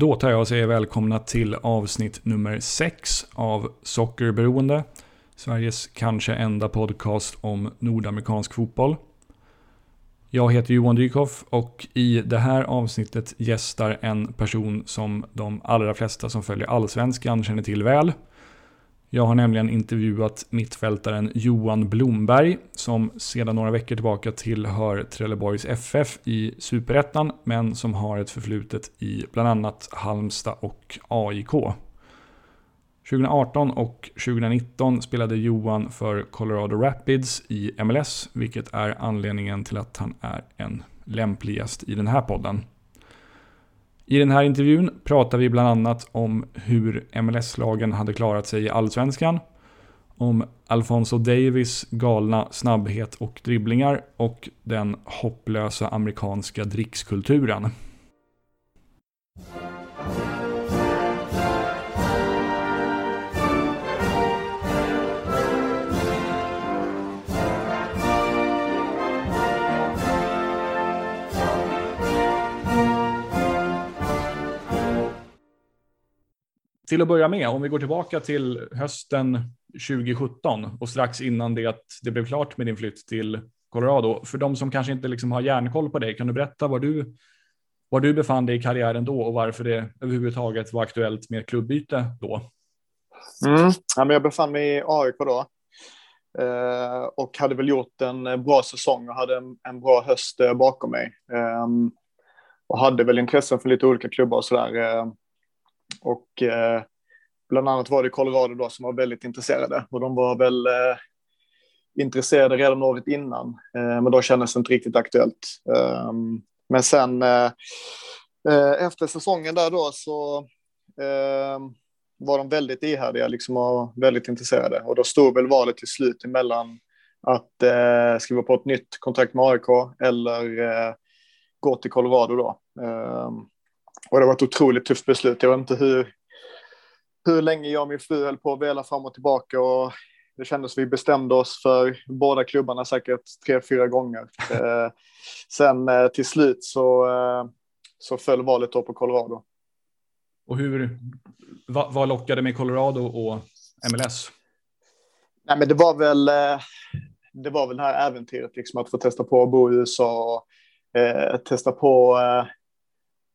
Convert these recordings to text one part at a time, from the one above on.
Då tar jag och säger välkomna till avsnitt nummer 6 av Sockerberoende. Sveriges kanske enda podcast om nordamerikansk fotboll. Jag heter Johan Dykhoff och i det här avsnittet gästar en person som de allra flesta som följer allsvenskan känner till väl. Jag har nämligen intervjuat mittfältaren Johan Blomberg som sedan några veckor tillbaka tillhör Trelleborgs FF i Superettan men som har ett förflutet i bland annat Halmstad och AIK. 2018 och 2019 spelade Johan för Colorado Rapids i MLS vilket är anledningen till att han är en lämplig gäst i den här podden. I den här intervjun pratar vi bland annat om hur MLS-lagen hade klarat sig i Allsvenskan, om Alfonso Davis galna snabbhet och dribblingar och den hopplösa amerikanska drickskulturen. Till att börja med, om vi går tillbaka till hösten 2017 och strax innan det att det blev klart med din flytt till Colorado. För de som kanske inte liksom har järnkoll på dig, kan du berätta var du, var du befann dig i karriären då och varför det överhuvudtaget var aktuellt med klubbyte då? Mm. Ja, men jag befann mig i AIK då eh, och hade väl gjort en bra säsong och hade en, en bra höst bakom mig. Eh, och hade väl intressen för lite olika klubbar och sådär. Eh, och eh, bland annat var det Colorado då som var väldigt intresserade och de var väl eh, intresserade redan året innan, eh, men då kändes det inte riktigt aktuellt. Ehm, men sen eh, eh, efter säsongen där då så ehm, var de väldigt ihärdiga liksom och väldigt intresserade och då stod väl valet till slut emellan att eh, skriva på ett nytt kontrakt med AIK eller eh, gå till Colorado då. Eh, och det var ett otroligt tufft beslut. Jag vet inte hur, hur länge jag och min fru höll på att vela fram och tillbaka och det kändes vi bestämde oss för båda klubbarna säkert tre, fyra gånger. Eh, sen eh, till slut så, eh, så föll valet då på Colorado. Och hur, vad, lockade med Colorado och MLS? Nej, men det var väl eh, det var väl det här äventyret, liksom att få testa på att bo i USA och eh, testa på eh,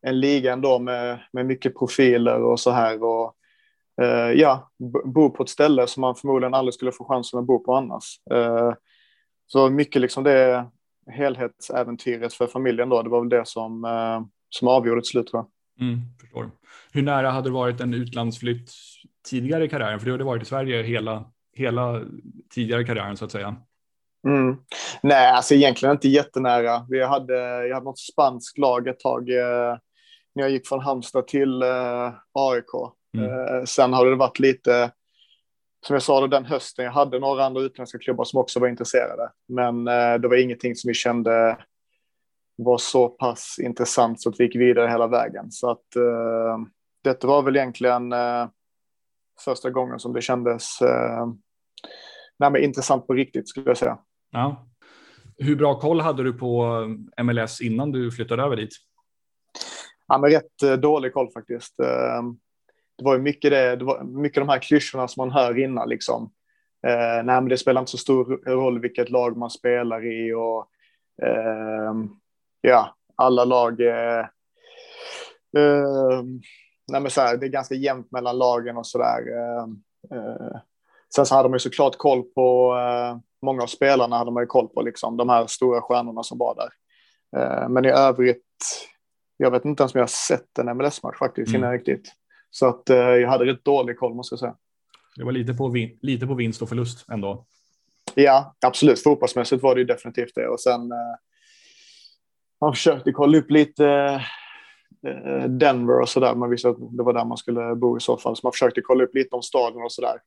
en liga ändå med, med mycket profiler och så här. Och, eh, ja, bo på ett ställe som man förmodligen aldrig skulle få chansen att bo på annars. Eh, så mycket liksom det helhetsäventyret för familjen då, det var väl det som, eh, som avgjorde till slut tror jag. Mm, förstår. Hur nära hade det varit en utlandsflytt tidigare i karriären? För du hade varit i Sverige hela, hela tidigare karriären så att säga. Mm. Nej, alltså egentligen inte jättenära. Vi hade, jag hade något spanskt lag ett tag eh, när jag gick från Halmstad till eh, AIK. Mm. Eh, sen har det varit lite, som jag sa då, den hösten, jag hade några andra utländska klubbar som också var intresserade. Men eh, det var ingenting som vi kände var så pass intressant så att vi gick vidare hela vägen. Så att eh, detta var väl egentligen eh, första gången som det kändes eh, intressant på riktigt skulle jag säga. Ja. Hur bra koll hade du på MLS innan du flyttade över dit? Ja, men rätt eh, dålig koll faktiskt. Eh, det var ju mycket, det, det var mycket de här klyschorna som man hör innan liksom. Eh, nej, men det spelar inte så stor roll vilket lag man spelar i och eh, ja, alla lag. Eh, eh, nej, men så här, det är ganska jämnt mellan lagen och så där. Ehm, eh, sen så hade man ju såklart koll på eh, många av spelarna hade man ju koll på liksom de här stora stjärnorna som var där. Eh, men i övrigt jag vet inte ens om jag har sett en MLS-match faktiskt mm. innan riktigt. Så att eh, jag hade rätt dålig koll måste jag säga. Det var lite på, vin lite på vinst och förlust ändå. Ja, absolut. Fotbollsmässigt var det ju definitivt det. Och sen eh, man försökte kolla upp lite eh, Denver och så där. Man visste att det var där man skulle bo i så fall. Så man försökte kolla upp lite om staden och så där.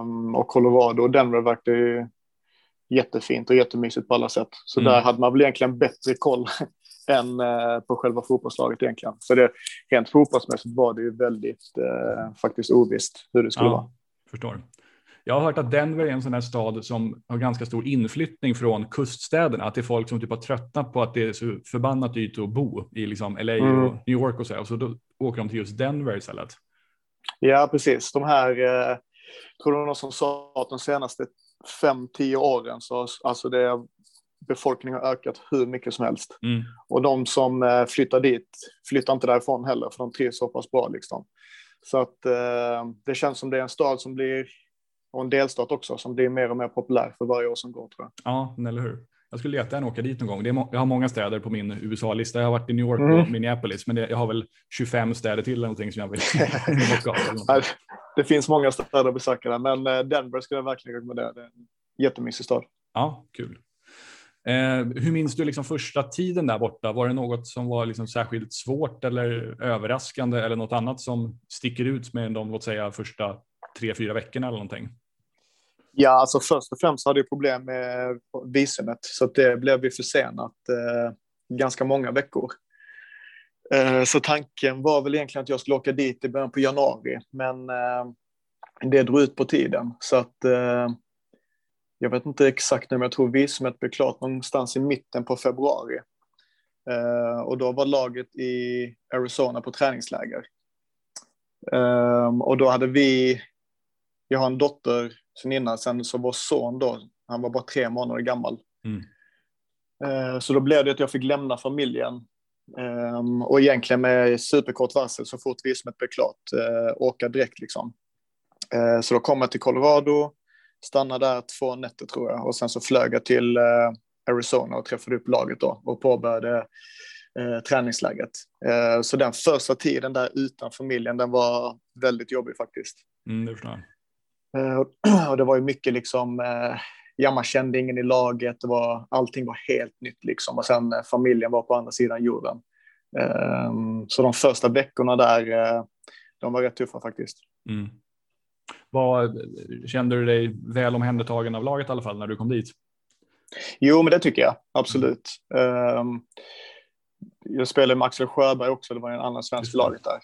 Um, och Colorado och Denver verkade ju jättefint och jättemysigt på alla sätt. Så mm. där hade man väl egentligen bättre koll än eh, på själva fotbollslaget egentligen. Så det, rent fotbollsmässigt var det ju väldigt eh, faktiskt ovisst hur det skulle ja, vara. Förstår. Jag har hört att Denver är en sån här stad som har ganska stor inflyttning från kuststäderna. Att det är folk som typ har tröttnat på att det är så förbannat dyrt att bo i liksom LA mm. och New York och så. Och så då åker de till just Denver istället. Ja, precis. De här, eh, tror du någon som sa att de senaste fem, tio åren så alltså det befolkningen har ökat hur mycket som helst. Mm. Och de som eh, flyttar dit flyttar inte därifrån heller, för de trivs så pass bra. Liksom. Så att eh, det känns som det är en stad som blir, och en delstat också, som blir mer och mer populär för varje år som går tror jag. Ja, eller hur. Jag skulle en åka dit någon gång. Det är jag har många städer på min USA-lista. Jag har varit i New York mm. och Minneapolis, men det, jag har väl 25 städer till eller någonting som jag vill av. Det finns många städer att besöka där, men eh, Denver skulle jag verkligen rekommendera. Det är en jättemysig stad. Ja, kul. Eh, hur minns du liksom första tiden där borta? Var det något som var liksom särskilt svårt eller överraskande eller något annat som sticker ut med de, låt säga, första tre, fyra veckorna eller någonting? Ja, alltså först och främst hade jag problem med visumet så att det blev ju försenat eh, ganska många veckor. Eh, så tanken var väl egentligen att jag skulle åka dit i början på januari, men eh, det drog ut på tiden så att eh, jag vet inte exakt nu, men jag tror visumet blev klart någonstans i mitten på februari. Uh, och då var laget i Arizona på träningsläger. Um, och då hade vi, jag har en dotter sen innan, sen så vår son då, han var bara tre månader gammal. Mm. Uh, så då blev det att jag fick lämna familjen um, och egentligen med superkort varsel så fort visumet blev klart, uh, åka direkt liksom. så då kom jag till Colorado, Stannade där två nätter tror jag och sen så flög jag till eh, Arizona och träffade upp laget då och påbörjade eh, träningsläget. Eh, så den första tiden där utan familjen, den var väldigt jobbig faktiskt. Mm, det förstår eh, och det var ju mycket liksom, eh, ja man kände ingen i laget, det var, allting var helt nytt liksom och sen eh, familjen var på andra sidan jorden. Eh, så de första veckorna där, eh, de var rätt tuffa faktiskt. Mm. Var, kände du dig väl omhändertagen av laget i alla fall när du kom dit? Jo, men det tycker jag absolut. Um, jag spelade med Axel Sjöberg också, det var en annan svensk laget där.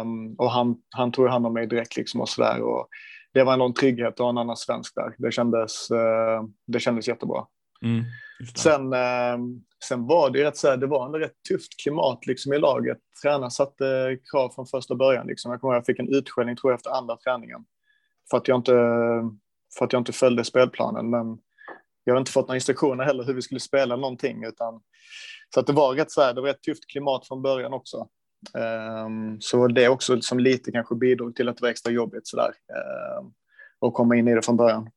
Um, och han, han tog hand om mig direkt liksom och sådär. Och det var någon trygghet att ha en annan svensk där. Det kändes, uh, det kändes jättebra. Mm, sen, uh, sen var det rätt så här, det var en rätt tufft klimat liksom i laget. Tränaren satte krav från första början. Liksom. Jag kommer ihåg jag fick en utskällning tror jag efter andra träningen för att jag inte, för att jag inte följde spelplanen. Men jag har inte fått några instruktioner heller hur vi skulle spela någonting. Utan, så att det var rätt så här, det var ett tufft klimat från början också. Um, så det också som lite kanske bidrog till att det var extra jobbigt sådär. Um, och komma in i det från början.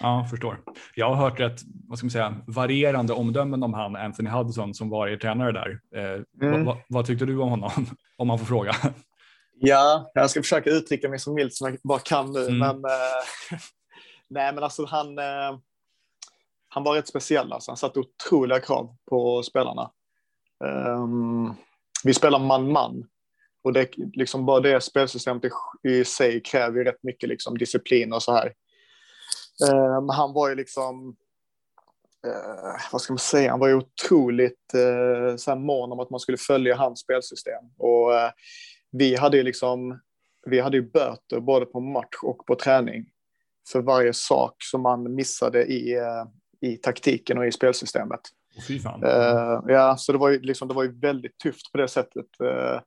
Ja, förstår. Jag har hört rätt, vad ska man säga, varierande omdömen om han, Anthony Hudson, som var er tränare där. Eh, mm. vad, vad tyckte du om honom, om man får fråga? Ja, jag ska försöka uttrycka mig så milt som jag bara kan nu. Mm. Men, eh, nej, men alltså han, eh, han var rätt speciell. Alltså. Han satte otroliga krav på spelarna. Um, vi spelar man-man. Och det, liksom bara det spelsystemet i, i sig kräver rätt mycket liksom, disciplin och så här. Um, han var ju liksom, uh, vad ska man säga, han var ju otroligt uh, så här mån om att man skulle följa hans spelsystem. Och uh, vi hade ju liksom, vi hade ju böter både på match och på träning för varje sak som man missade i, eh, i taktiken och i spelsystemet. Fy fan. Uh, ja, så det var ju liksom, det var ju väldigt tufft på det sättet. Uh,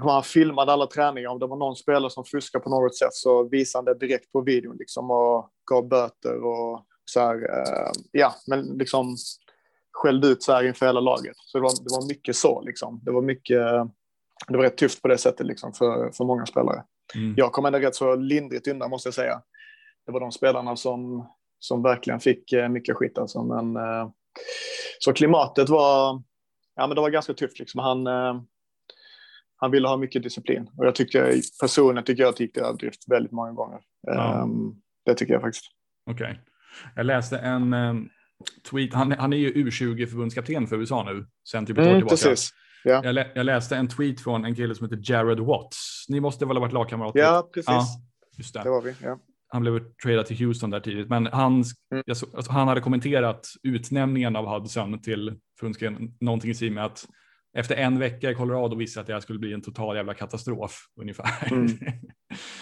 han filmade alla träningar. Om det var någon spelare som fuskade på något sätt så visade han det direkt på videon liksom och gav böter och så här. Uh, ja, men liksom skällde ut så här inför hela laget. Så det var, det var mycket så liksom. Det var mycket det var rätt tufft på det sättet liksom för, för många spelare. Mm. Jag kom ändå rätt så lindrigt undan måste jag säga. Det var de spelarna som, som verkligen fick eh, mycket skit alltså. Men, eh, så klimatet var, ja, men det var ganska tufft. Liksom. Han, eh, han ville ha mycket disciplin och jag tyckte personligen tycker jag att det gick överdrift väldigt många gånger. Ja. Um, det tycker jag faktiskt. Okej. Okay. Jag läste en tweet. Han, han är ju U20 förbundskapten för USA nu sen typ ett år mm, tillbaka. Precis. Ja. Jag, lä jag, läste en tweet från en kille som heter Jared Watts. Ni måste väl ha varit lagkamrater? Ja, precis. Ja, just det. det var vi. Ja. Han blev tradad till Houston där tidigt, men han, mm. alltså, han hade kommenterat utnämningen av Hudson till förbundskapten, någonting i stil med att efter en vecka i Colorado visste att det här skulle bli en total jävla katastrof ungefär. Mm.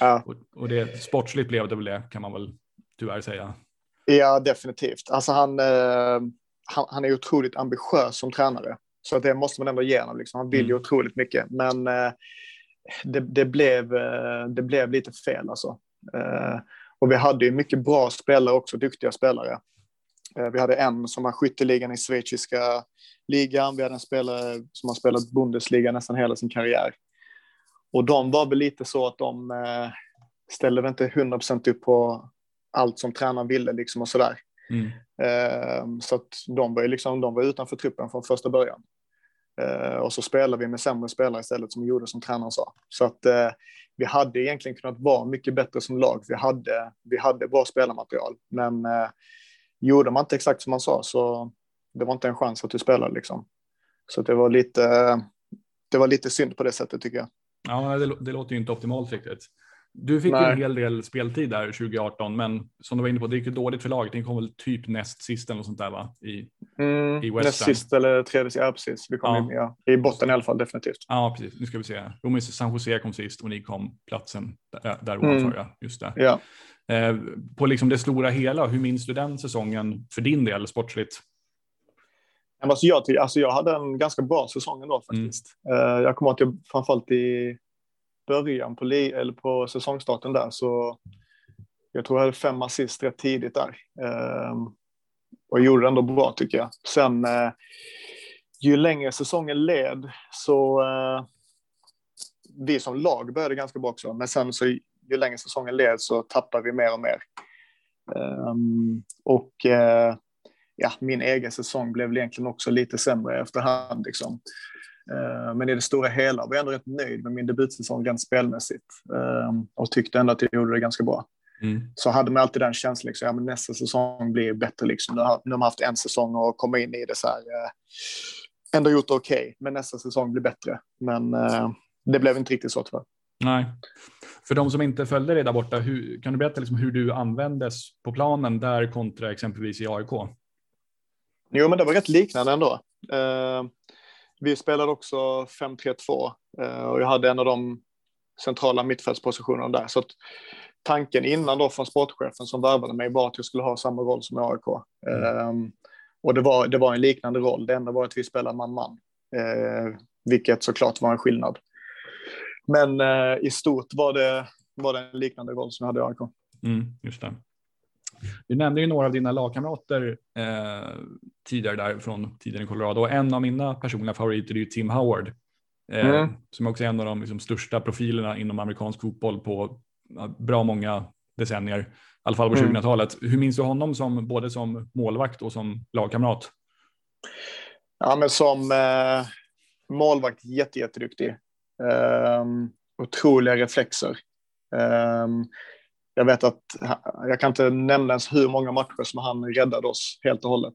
Ja. och, och det sportsligt blev det väl det kan man väl tyvärr säga. Ja, definitivt. Alltså han, eh, han, han är otroligt ambitiös som tränare. Så det måste man ändå ge honom. Liksom. Han vill ju Mm. otroligt mycket. Men eh, det, det, blev, eh, det blev lite fel alltså. Eh, och vi hade ju mycket bra spelare också, duktiga spelare. Vi hade en som har skytteligan i schweiziska ligan. Vi hade en spelare som har spelat Bundesliga nästan hela sin karriär. Och de var väl lite så att de ställde väl inte 100% upp på allt som tränaren ville liksom och sådär. Mm. Så att de var, liksom, de var utanför truppen från första början. Eh, och så spelade vi med sämre spelare istället som gjorde som tränaren sa. Så att eh, vi hade egentligen kunnat vara mycket bättre som lag. Vi hade, vi hade bra spelarmaterial. Men eh, gjorde man inte exakt som man sa så det var inte en chans att du spelade liksom. Så det var lite, eh, det var lite synd på det sättet tycker jag. Ja, det, det låter ju inte optimalt riktigt. Du fick Nej. en hel del speltid där 2018, men som du var inne på, det gick ju dåligt för laget. Ni kom väl typ näst sist eller något sånt där va? I, Mm, I näst sist eller tredje, ja precis. Vi kom Ja. in, ja, i botten i alla fall definitivt. ja, precis. Nu ska vi se. Jo, men San Jose kom sist och ni kom platsen där, där Mm. ovanför. Ja. Just det. Ja. Eh, på liksom det stora hela, hur minns du den säsongen för din del sportsligt? Alltså jag, alltså jag hade en ganska bra säsong ändå faktiskt. Eh, jag kommer ihåg att jag framförallt i början på, li- eller på säsongstarten där så jag tror jag hade fem assist rätt tidigt där. Eh, och gjorde det ändå bra tycker jag. Sen eh, ju längre säsongen led så eh, vi som lag började ganska bra också. Men sen så ju längre säsongen led så tappade vi mer och mer. Um, och uh, ja, min egen säsong blev väl egentligen också lite sämre efterhand. Liksom. Eh, Men i det stora hela var jag ändå rätt nöjd med min debutsäsong rent spelmässigt. Eh, Och tyckte ändå att jag gjorde det ganska bra. Mm. Så hade man alltid den känslan, liksom, ja, men nästa säsong blir bättre. Liksom. Nu har nu har man haft en säsong och komma in i det så här. eh, Ändå gjort okej, men nästa säsong blir bättre. Men det blev inte riktigt så tyvärr. Nej. För de som inte följde dig där borta, hur, kan du berätta liksom hur du användes på planen där kontra exempelvis i AIK? Jo, men det var rätt liknande ändå. Eh, vi spelade också 5-3-2 eh, och jag hade en av de centrala mittfältspositionerna där. Så tanken innan då från sportchefen som värvade mig var att jag skulle ha samma roll som i AIK. Eh, och det var, det var en liknande roll. Det enda var att vi spelade man-man, eh, vilket såklart var en skillnad. Men i stort var det, var det en liknande roll som jag hade i AIK. Mm, just det. Du nämnde ju några av dina lagkamrater eh, tidigare där från tiden i Colorado och en av mina personliga favoriter är ju Tim Howard. Eh, Mm. Som också är en av de liksom, största profilerna inom amerikansk fotboll på bra många decennier. I alla fall på Mm. 2000-talet. Hur minns du honom som både som målvakt och som lagkamrat? Ja, men som eh, målvakt jätte, jätteduktig. Um, otroliga reflexer. Ehm, jag vet att jag kan inte nämna ens hur många matcher som han räddade oss helt och hållet.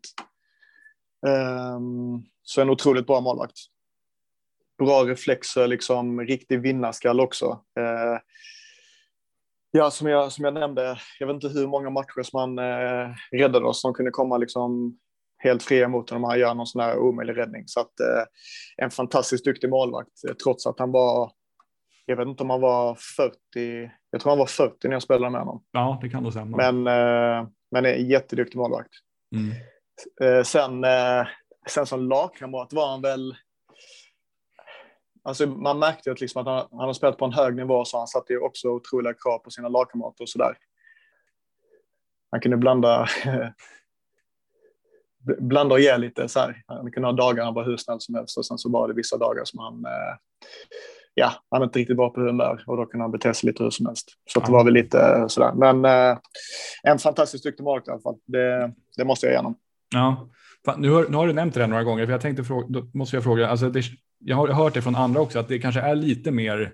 Ehm, så en otroligt bra målvakt. Bra reflexer, liksom riktig vinnarskall också. Ehm, ja, som jag, som jag nämnde, jag vet inte hur många matcher som han eh, räddade oss. De kunde komma liksom helt fria mot honom. Han gör någon sån här omöjlig räddning. Så att eh, en fantastiskt duktig målvakt, eh, trots att han var, jag vet inte om han var 40, jag tror han var 40 när jag spelade med honom. Ja, det kan nog stämma. Men, eh, men en jätteduktig målvakt. Mm. Eh, sen, eh, sen som lagkamrat var han väl, alltså man märkte att, liksom att han, han har spelat på en hög nivå så han satte ju också otroliga krav på sina lagkamrater och sådär. Han kunde blanda blanda och ge lite så här. Han kunde ha dagar han var hur snäll som helst och sen så var det vissa dagar som han, ja, han inte riktigt var på humör och då kunde han bete sig lite hur som helst. Så det var väl lite sådär. Men eh, en fantastiskt duktig målvakt i alla fall. Det, det måste jag ge honom. Ja, Fan, nu, har, nu har du nämnt det några gånger, för jag tänkte fråga, då måste jag fråga, alltså det, jag har hört det från andra också, att det kanske är lite mer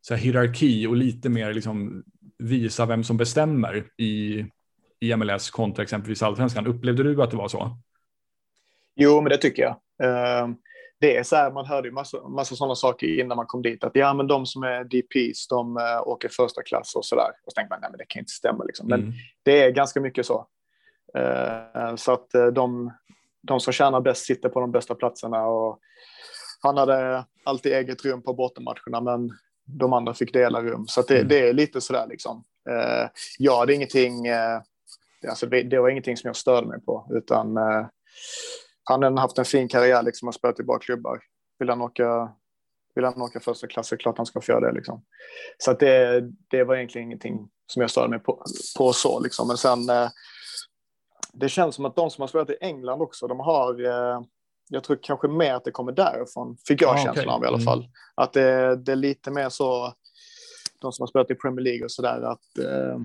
så här, hierarki och lite mer liksom visa vem som bestämmer i, i MLS kontra exempelvis allsvenskan. Upplevde du att det var så? Jo, men det tycker jag. Eh, det är så här, man hörde ju massa, massa sådana saker innan man kom dit. Att ja, men de som är DPs, de uh, åker första klass och sådär. Och så tänkte man, nej men det kan inte stämma liksom. Men Mm. det är ganska mycket så. Eh, så att eh, de, de som tjänar bäst sitter på de bästa platserna och han hade alltid eget rum på bottenmatcherna, men de andra fick dela rum. Så det, Mm. det är lite sådär liksom. Eh, ja, det är ingenting, eh, alltså det, det var ingenting som jag störde mig på, utan eh, han har haft en fin karriär liksom och spelat i bra klubbar. Vill han åka, vill han åka första klass så är det klart han ska få göra det liksom. Så att det, det var egentligen ingenting som jag störde mig på, på så liksom. Men sen, eh, det känns som att de som har spelat i England också, de har, eh, jag tror kanske mer att det kommer därifrån, fick jag Ah, känslan okej. av i alla Mm. fall. Att det, det är lite mer så, de som har spelat i Premier League och sådär, att eh,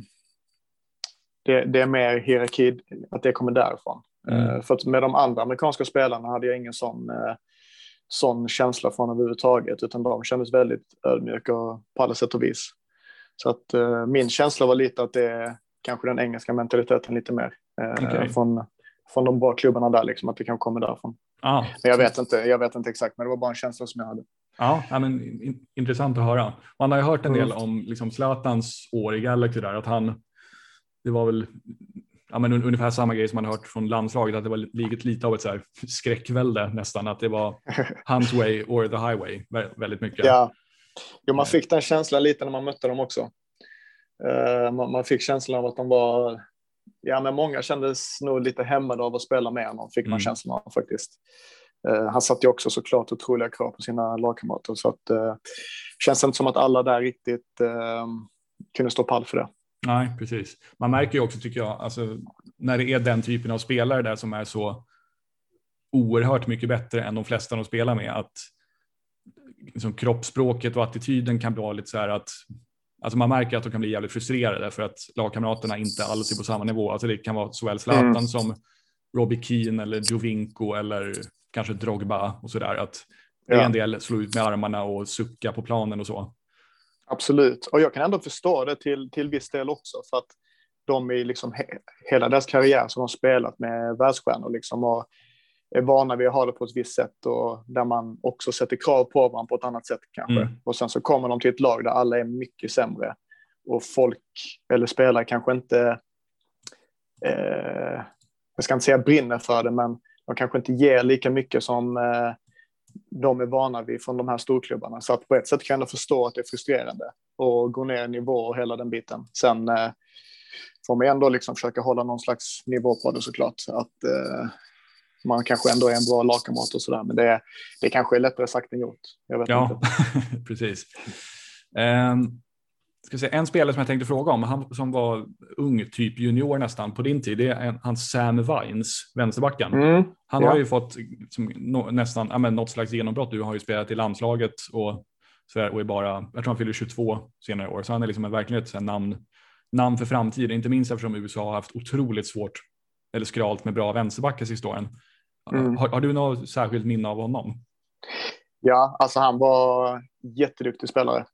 det, det är mer hierarki, att det kommer därifrån. Mm. Eh, för att med de andra amerikanska spelarna hade jag ingen sån, eh, sån känsla från överhuvudtaget, utan de kändes väldigt ödmjuka på alla sätt och vis. Så att eh, min känsla var lite att det är kanske den engelska mentaliteten lite mer Okej. från, från de bra klubbarna där, liksom, att det kan komma därifrån. Ja, Men jag vet inte, jag vet inte exakt, men det var bara en känsla som jag hade. Ja, men in, intressant att höra. Man har ju hört en del Mm. om liksom Zlatans år i Galaxy där, att han, det var väl ja, men un- ungefär samma grej som man har hört från landslaget, att det var lite av ett så här skräckvälde nästan, att det var hans way or the highway vä- väldigt mycket. Ja. Jo, man fick den känslan lite när man mötte dem också. Eh, man, fick känslan av att de var, ja men många kändes nog lite hämmade av att spela med honom, fick man Mm. känslan av faktiskt. Eh, han satte ju också såklart otroliga krav på sina lagkamrater, så att känns inte som att alla där riktigt eh, kunde stå pall för det. Nej, precis. Man märker ju också tycker jag, alltså, när det är den typen av spelare där som är så oerhört mycket bättre än de flesta de spelar med, att liksom, kroppsspråket och attityden kan vara lite så här att Alltså man märker att de kan bli jävligt frustrerade för att lagkamraterna inte alls är på samma nivå. Alltså det kan vara såväl Zlatan Mm. som Robbie Keane eller Jovinko eller kanske Drogba och sådär. Att det är en del slå ut med armarna och sucka på planen och så. Absolut, och jag kan ändå förstå det till, till viss del också, för att de i liksom he, hela deras karriär som har spelat med världsstjärnor liksom och är vana vid att ha det på ett visst sätt och där man också sätter krav på varandra på ett annat sätt kanske. Mm. Och sen så kommer de till ett lag där alla är mycket sämre och folk eller spelare kanske inte, eh, jag ska inte säga brinner för det, men de kanske inte ger lika mycket som eh, de är vana vid från de här storklubbarna. Så att på ett sätt kan jag förstå att det är frustrerande och gå ner i nivå och hela den biten. Sen eh, får man ändå liksom försöka hålla någon slags nivå på det såklart. Att eh, man kanske ändå är en bra lagkamrat och sådär. Men det, det kanske är lättare sagt än gjort. Jag vet Ja, inte. precis. Um, ska se, en spelare som jag tänkte fråga om, han som var ung, typ junior nästan på din tid, det är en, han Sam Vines, vänsterbacken. Mm, Han ja. har ju fått som, nå- nästan ja, men, något slags genombrott. Du har ju spelat i landslaget och, så där, och är bara, jag tror han fyller 22 senare år, så han är liksom en, verkligen ett så här, namn, namn för framtiden, inte minst eftersom USA har haft otroligt svårt eller skralt med bra vänsterbackar sista åren. Mm. Har, har du något särskilt minne av honom? Ja, alltså han var jätteduktig spelare.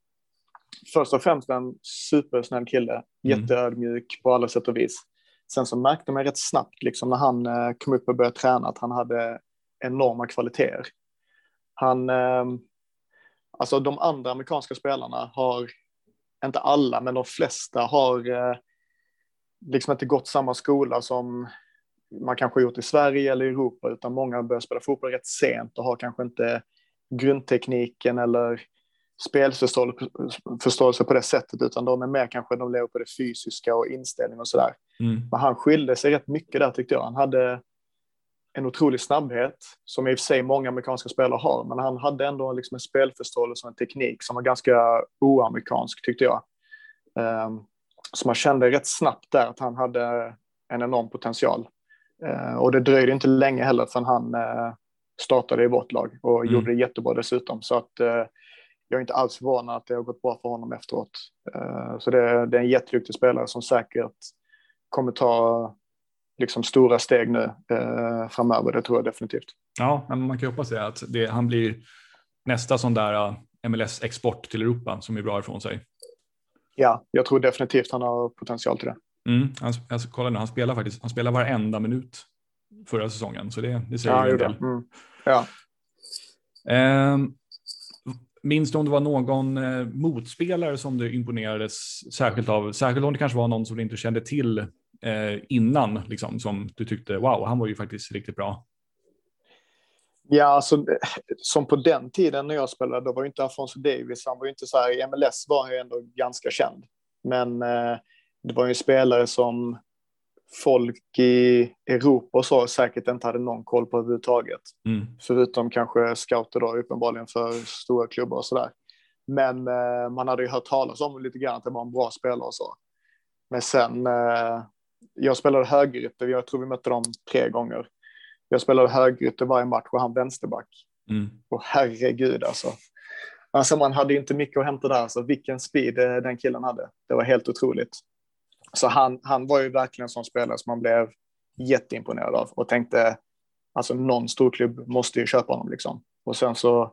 Först och främst en supersnäll kille, Mm. jätteödmjuk på alla sätt och vis. Sen så märkte man rätt snabbt liksom när han eh, kom upp och började träna att han hade enorma kvaliteter. Han, eh, alltså de andra amerikanska spelarna har, inte alla, men de flesta har eh, liksom inte gått samma skola som man kanske gjort i Sverige eller Europa, utan många börjar spela fotboll rätt sent och har kanske inte grundtekniken eller spelförståelse på det sättet, utan de är mer kanske de lever på det fysiska och inställning och sådär. Mm. Men han skilde sig rätt mycket där tyckte jag. Han hade en otrolig snabbhet som i och för sig många amerikanska spelare har, men han hade ändå liksom en spelförståelse och en teknik som var ganska oamerikansk tyckte jag. Um, så man kände rätt snabbt där att han hade en enorm potential. Uh, och det dröjde inte länge heller förrän han uh, startade i vårt lag och Mm. gjorde det jättebra dessutom. Så att uh, jag är inte alls förvånad att det har gått bra för honom efteråt. Uh, så det, är en jätteduktig spelare som säkert kommer ta liksom stora steg nu uh, framöver. Det tror jag definitivt. Ja, men man kan ju hoppas det, att det, han blir nästa sån där uh, MLS-export till Europa som är bra ifrån sig. Ja, jag tror definitivt han har potential till det. Mm, han, alltså, kolla nu, han spelar faktiskt, han spelar varenda minut förra säsongen, så det, det säger Ja, ju en del. mm. ja. Eh, minns du om det var någon eh, motspelare som du imponerades särskilt av? Särskilt om det kanske var någon som du inte kände till eh, innan, liksom, som du tyckte wow, han var ju faktiskt riktigt bra. Ja, alltså, eh, som på den tiden när jag spelade, då var ju inte Afonso Davis, han var ju inte så här, i MLS var han ju ändå ganska känd. Men eh, det var ju en spelare som folk i Europa och så säkert inte hade någon koll på överhuvudtaget. Mm. Förutom kanske scouter då uppenbarligen för stora klubbar och sådär. Men eh, man hade ju hört talas om lite grann att det var en bra spelare och så. Men sen, eh, jag spelade högerytter, jag tror vi mötte dem tre gånger. Jag spelade högerytter varje match och han vänsterback. Mm. Och herregud alltså. Alltså man hade inte mycket att hämta där, alltså vilken speed eh, den killen hade. Det var helt otroligt. Så han, han var ju verkligen en sån spelare som man blev jätteimponerad av och tänkte, alltså någon storklubb måste ju köpa honom liksom. Och sen så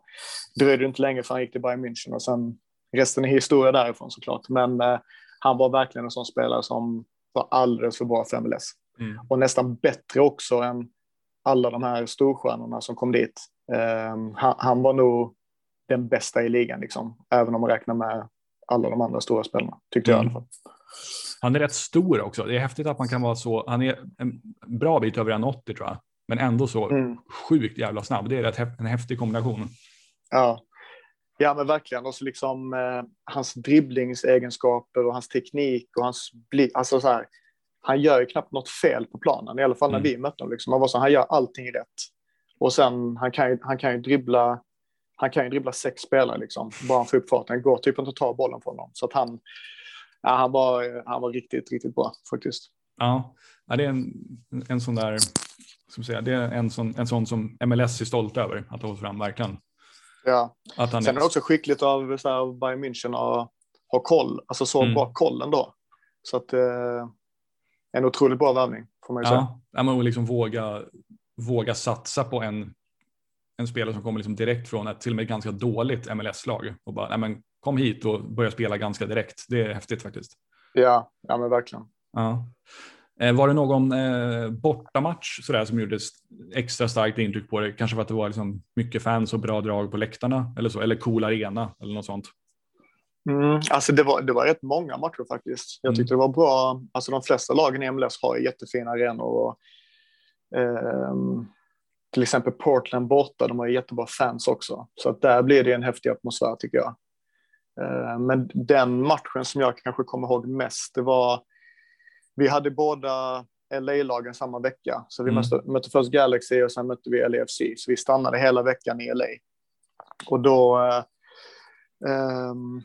dröjde det inte länge för han gick till Bayern München och sen resten är historia därifrån såklart. Men eh, han var verkligen en sån spelare som var alldeles för bra för MLS. Mm. Och nästan bättre också än alla de här storstjärnorna som kom dit. Um, han, han, var nog den bästa i ligan, liksom, även om man räknar med alla de andra stora spelarna, tyckte mm. jag i alla fall. Han är rätt stor också. Det är häftigt att man kan vara så. Han är en bra bit över 1,80 tror jag, men ändå så mm. sjukt jävla snabb. Det är rätt, en häftig kombination. Ja, ja men verkligen. Och så liksom eh, hans dribblingsegenskaper och hans teknik och hans blick. Alltså så här, han gör ju knappt något fel på planen, i alla fall när mm. vi mötte honom. Liksom. Han, var så, han gör allting rätt. Och sen, han kan ju, han kan ju dribbla han kan ju dribbla sex spelare liksom, bara han får upp farten. Det går typ inte att ta bollen från honom. Så att han, ja, han, var, han var riktigt, riktigt bra faktiskt. Ja, det är en, en sån där, ska säga, det är en sån, en sån som MLS är stolt över att ha fram, verkligen. Ja, att han sen är det också skickligt av så här, Bayern München att ha koll, alltså så mm. bra koll ändå. Så att eh, en otroligt bra värvning får man ju säga. Ja, men liksom våga, våga satsa på en, en spelare som kommer liksom direkt från ett till och med ganska dåligt MLS-lag och bara, nej men kom hit och börja spela ganska direkt. Det är häftigt faktiskt. Ja, ja men verkligen. Ja. Eh, var det någon eh, bortamatch sådär som gjorde extra starkt intryck på dig? Kanske för att det var liksom mycket fans och bra drag på läktarna eller så, eller cool arena eller något sånt? Mm, alltså det var, det var rätt många matcher faktiskt. Jag mm. tyckte det var bra. Alltså de flesta lagen i MLS har jättefina arenor. Och, eh, till exempel Portland borta, de har jättebra fans också. Så att där blir det en häftig atmosfär tycker jag. Eh, men den matchen som jag kanske kommer ihåg mest, det var, vi hade båda LA-lagen samma vecka. Så vi mm. mötte, mötte först Galaxy och sen mötte vi LAFC. Så vi stannade hela veckan i LA. Och då eh, um,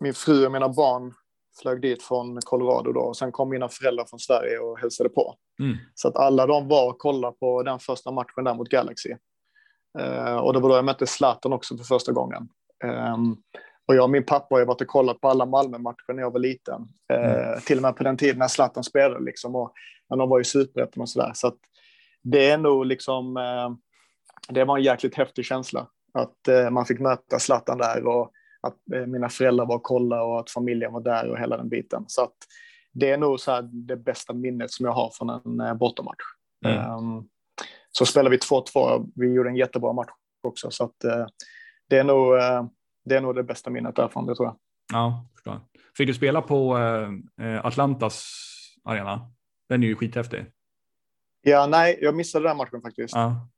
min fru och mina barn flög dit från Colorado då och sen kom mina föräldrar från Sverige och hälsade på. Mm. Så att alla de var och kollade på den första matchen där mot Galaxy. Uh, och det var då jag mötte Zlatan också för första gången. Um, och jag och min pappa har varit och kollat på alla Malmö-matcher när jag var liten. Uh, mm. Till och med på den tiden när Zlatan spelade liksom och när de var i superettan och sådär. Så att det är nog liksom, uh, det var en jäkligt häftig känsla att man fick möta Zlatan där och att eh, mina föräldrar var och kollade och att familjen var där och hela den biten. Så att det är nog så det bästa minnet som jag har från en eh, bortamatch. Mm. Um, så spelade vi 2-2. Vi gjorde en jättebra match också, så att uh, det är nog. Det är nog det bästa minnet därifrån, det tror jag. Ja, förstår. Fick du spela på uh, Atlantas arena? Den är ju skithäftig. Ja, nej, jag missade den matchen faktiskt. Ja.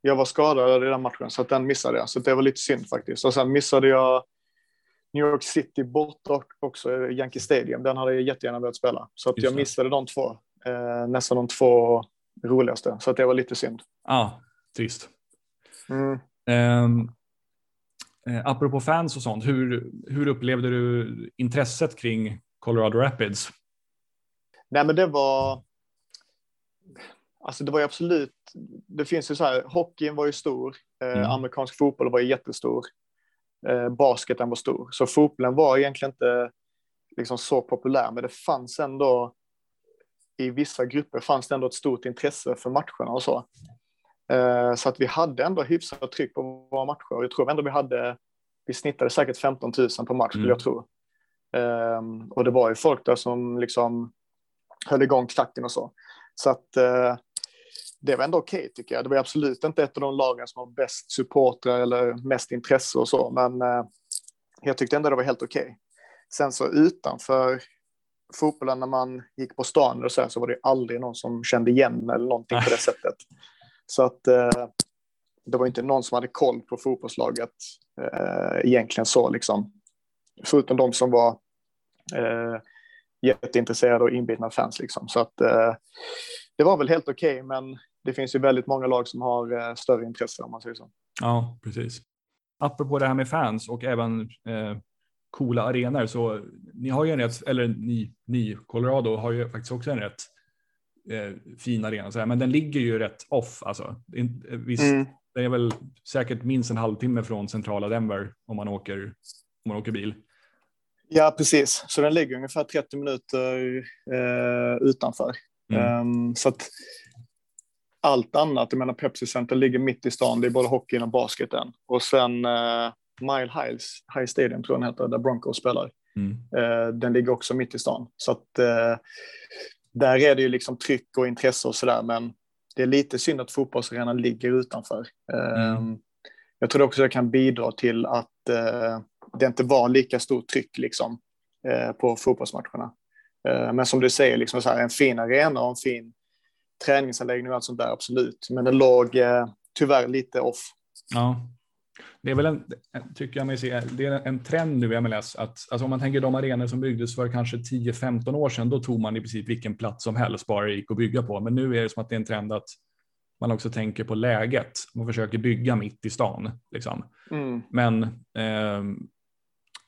Jag var skadad i den matchen, så att den missade jag. Så det var lite synd faktiskt. Och sen missade jag New York City borta också, Yankee Stadium. Den hade jag jättegärna velat spela. Så att jag missade de två, eh, nästan de två roligaste. Så det var lite synd. Ja, trist. Mm. Um, eh, apropå fans och sånt, hur, hur upplevde du intresset kring Colorado Rapids? Nej, men det var Alltså det var ju absolut, det finns ju så här, hockeyn var ju stor, eh, mm. amerikansk fotboll var ju jättestor, eh, basketen var stor, så fotbollen var egentligen inte liksom så populär, men det fanns ändå i vissa grupper fanns det ändå ett stort intresse för matcherna och så. Eh, så att vi hade ändå hyfsat tryck på våra matcher jag tror ändå vi hade, vi snittade säkert 15 000 på match skulle mm. jag tro. Eh, och det var ju folk där som liksom höll igång klacken och så. Så att eh, det var ändå okej okay, tycker jag. Det var absolut inte ett av de lagen som har bäst supportrar eller mest intresse och så, men eh, jag tyckte ändå det var helt okej. Okay. Sen så utanför fotbollen när man gick på stan och så, här, så var det aldrig någon som kände igen eller någonting på det sättet. Så att eh, det var inte någon som hade koll på fotbollslaget eh, egentligen så liksom. Förutom de som var eh, jätteintresserade och inbitna fans liksom. Så att eh, det var väl helt okej, okay, men det finns ju väldigt många lag som har eh, större intresse om man säger så. Ja, precis. Apropå det här med fans och även eh, coola arenor så ni har ju en rätt, eller ni, ni Colorado har ju faktiskt också en rätt eh, fin arena, så här, men den ligger ju rätt off alltså. Visst, mm. det är väl säkert minst en halvtimme från centrala Denver om man åker, om man åker bil. Ja, precis. Så den ligger ungefär 30 minuter eh, utanför. Mm. Um, så att allt annat, jag menar Pepsi Center ligger mitt i stan, det är både hockeyn och basketen. Och sen uh, Mile Highs, High Stadium tror jag den heter, där Broncos spelar. Mm. Uh, den ligger också mitt i stan. Så att uh, där är det ju liksom tryck och intresse och sådär, men det är lite synd att fotbollsarenan ligger utanför. Mm. Um, jag tror också det kan bidra till att det inte var lika stort tryck liksom, på fotbollsmatcherna. men som du säger, liksom så här, en fin arena och en fin träningsanläggning och allt sånt där, absolut. Men den låg eh, tyvärr lite off. Ja, det är väl en, tycker jag mig se, det är en trend nu i MLS att alltså om man tänker de arenor som byggdes för kanske 10-15 år sedan, då tog man i princip vilken plats som helst bara det gick att bygga på. Men nu är det som att det är en trend att man också tänker på läget. Man försöker bygga mitt i stan liksom. Mm. Men eh,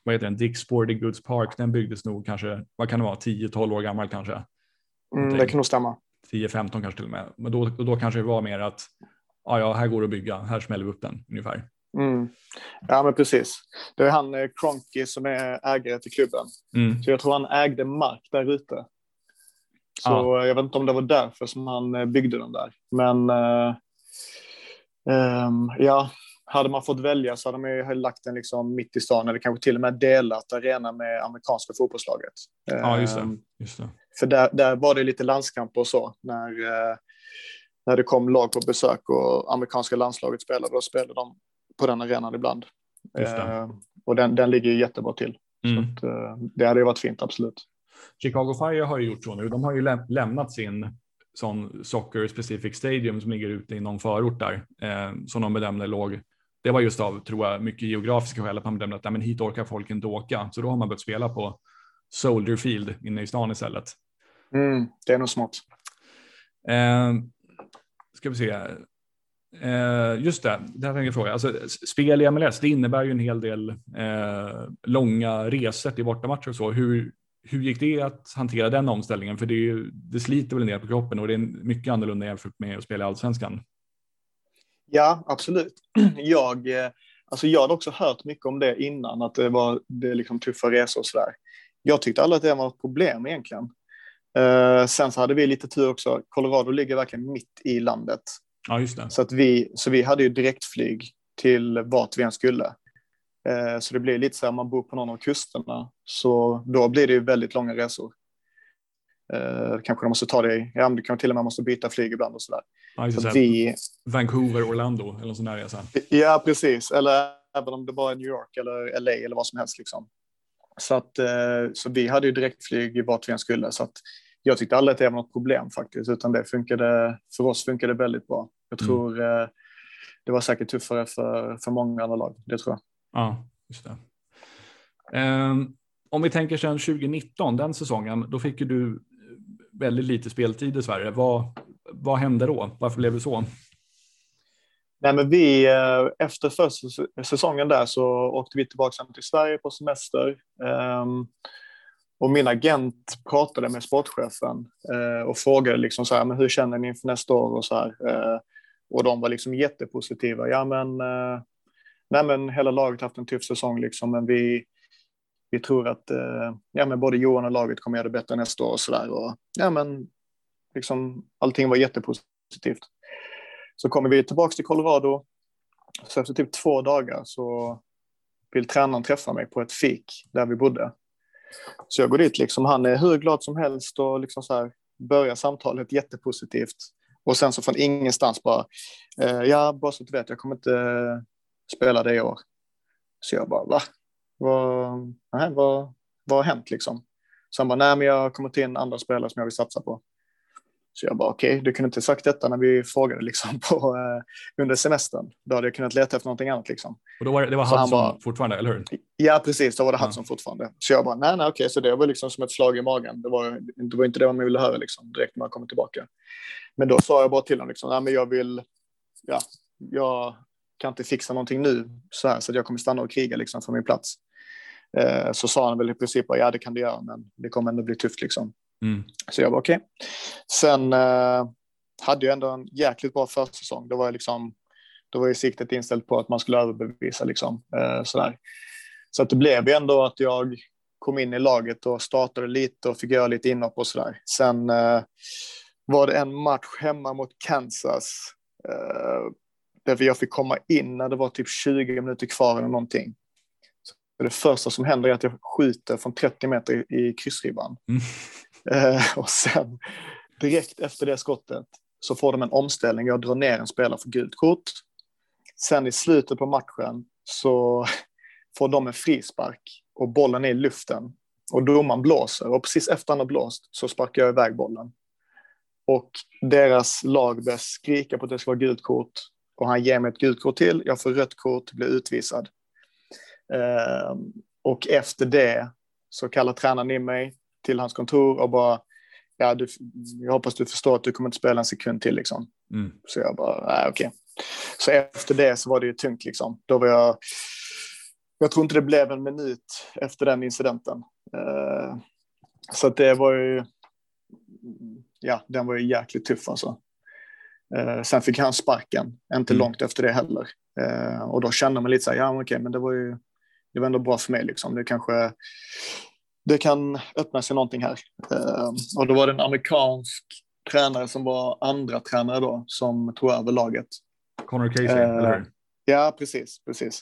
vad heter den? Dick Sporting Goods Park, den byggdes nog kanske, vad kan det vara, 10-12 år gammal kanske. Mm, det kan nog stämma. 10-15 kanske till och med. Men då, då kanske det var mer att ja, ja, här går det att bygga, här smäller vi upp den ungefär. Mm. Ja, men precis. Det är han eh, Cronky som är ägare till klubben. Mm. Så jag tror han ägde mark där ute. Så ja. jag vet inte om det var därför som han eh, byggde den där. Men uh, um, ja, hade man fått välja så hade man ju lagt den liksom mitt i stan eller kanske till och med delat arena med amerikanska fotbollslaget. Ja, just det. Ehm, just det. För där, där var det lite landskamp och så när, eh, när det kom lag på besök och amerikanska landslaget spelade. Då spelade de på den arenan ibland. Eh, och den, den ligger ju jättebra till. Mm. Att, eh, det hade ju varit fint, absolut. Chicago Fire har ju gjort så nu. De har ju läm lämnat sin sån Soccer Specific Stadium som ligger ute i någon förort där eh, som de bedömde låg det var just av, tror jag, mycket geografiska skäl att man bedömde att nej, men hit orkar folk inte åka. Så då har man börjat spela på Soldier Field inne i stan istället. Mm, det är nog smart. Eh, ska vi se. Eh, just det, det här tänkte jag fråga. Alltså, spel i MLS, det innebär ju en hel del eh, långa resor till bortamatcher och så. Hur, hur gick det att hantera den omställningen? För det, ju, det sliter väl ner på kroppen och det är mycket annorlunda jämfört med att spela i allsvenskan. Ja, absolut. Jag, eh, alltså jag hade också hört mycket om det innan, att det var det liksom tuffa resor och sådär. Jag tyckte aldrig att det var ett problem egentligen. Eh, sen så hade vi lite tur också. Colorado ligger verkligen mitt i landet. Ja, just det. Så, att vi, så vi hade ju direktflyg till vart vi än skulle. Uh, så det blir lite så här, man bor på någon av kusterna, så då blir det ju väldigt långa resor. Uh, kanske de måste ta det i, ja, du kan till och med måste byta flyg ibland och sådär. Ja, så vi, Vancouver, Orlando eller sån där resa. Ja, precis. Eller även om det bara är New York eller LA eller vad som helst. Liksom. Så, att, uh, så vi hade ju direktflyg vart vi än skulle. Så att jag tyckte aldrig att det var något problem faktiskt, utan det funkade, för oss funkade det väldigt bra. Jag mm. tror mm. det var säkert tuffare för, för många andra lag, det tror jag. Ja, just det. Um, om vi tänker sedan 2019, den säsongen, då fick ju du väldigt lite speltid i Sverige. Vad, vad hände då? Varför blev det så? Nej, men vi, eh, efter första säsongen där så åkte vi tillbaka till Sverige på semester. Ehm, och min agent pratade med sportchefen eh, och frågade liksom så här, men hur känner ni inför nästa år och så här. Eh, och de var liksom jättepositiva. Ja, men, eh, nej, men hela laget har haft en tuff säsong liksom, men vi, vi tror att eh, ja, men både Johan och laget kommer göra det bättre nästa år och så där. Och, ja, men liksom, allting var jättepositivt. Så kommer vi tillbaka till Colorado. Så efter typ två dagar så vill tränaren träffa mig på ett fik där vi bodde. Så jag går dit, liksom, han är hur glad som helst och liksom så här, börjar samtalet jättepositivt. Och sen så från ingenstans bara, eh, ja, bara så att du vet, jag kommer inte eh, spela det i år. Så jag bara, va? Vad, nej, vad, vad har hänt liksom? Så han bara, nej men jag har kommit in andra spelare som jag vill satsa på. Så jag bara okej, okay, du kunde inte sagt detta när vi frågade liksom på, eh, under semestern. Då hade jag kunnat leta efter någonting annat liksom. Och då var det, det var Hudson bara, fortfarande, eller hur? Ja, precis. Då var det Hudson ja. fortfarande. Så jag bara, nej, nej, okej, så det var liksom som ett slag i magen. Det var, det var inte det man ville höra liksom, direkt när man kommer tillbaka. Men då sa jag bara till honom liksom, nej, men jag vill, ja, jag kan inte fixa någonting nu så här så att jag kommer stanna och kriga liksom för min plats. Eh, så sa han väl i princip, ja, det kan du göra, men det kommer ändå bli tufft liksom. Mm. Så jag var okej. Okay. Sen eh, hade jag ändå en jäkligt bra försäsong. Då var jag liksom, då var ju siktet inställt på att man skulle överbevisa liksom eh, sådär. Så att det blev ju ändå att jag kom in i laget och startade lite och fick göra lite inhopp och sådär. Sen eh, var det en match hemma mot Kansas eh, där jag fick komma in när det var typ 20 minuter kvar eller någonting. Så det första som händer är att jag skjuter från 30 meter i kryssribban. Mm. Eh, och sen direkt efter det skottet så får de en omställning. Jag drar ner en spelare för gult kort. Sen i slutet på matchen så får de en frispark och bollen är i luften. Och domaren blåser och precis efter han har blåst så sparkar jag iväg bollen. Och deras lag börjar skrika på att det ska vara gult kort och han ger mig ett gult kort till. Jag får rött kort, blir utvisad. Eh, och efter det så kallar tränaren in mig till hans kontor och bara ja, du, jag hoppas du förstår att du kommer inte spela en sekund till liksom. Mm. Så jag bara, nej okej. Okay. Så efter det så var det ju tungt liksom. Då var jag, jag tror inte det blev en minut efter den incidenten. Uh, så det var ju, ja, den var ju jäkligt tuff alltså. Uh, sen fick han sparken, inte mm. långt efter det heller. Uh, och då kände man lite så här, ja okej, okay, men det var ju, det var ändå bra för mig liksom. Det kanske, det kan öppna sig någonting här. Uh, och då var det en amerikansk tränare som var andra tränare då, som tog över laget. Connor Casey, uh, eller hur? Ja, precis, precis.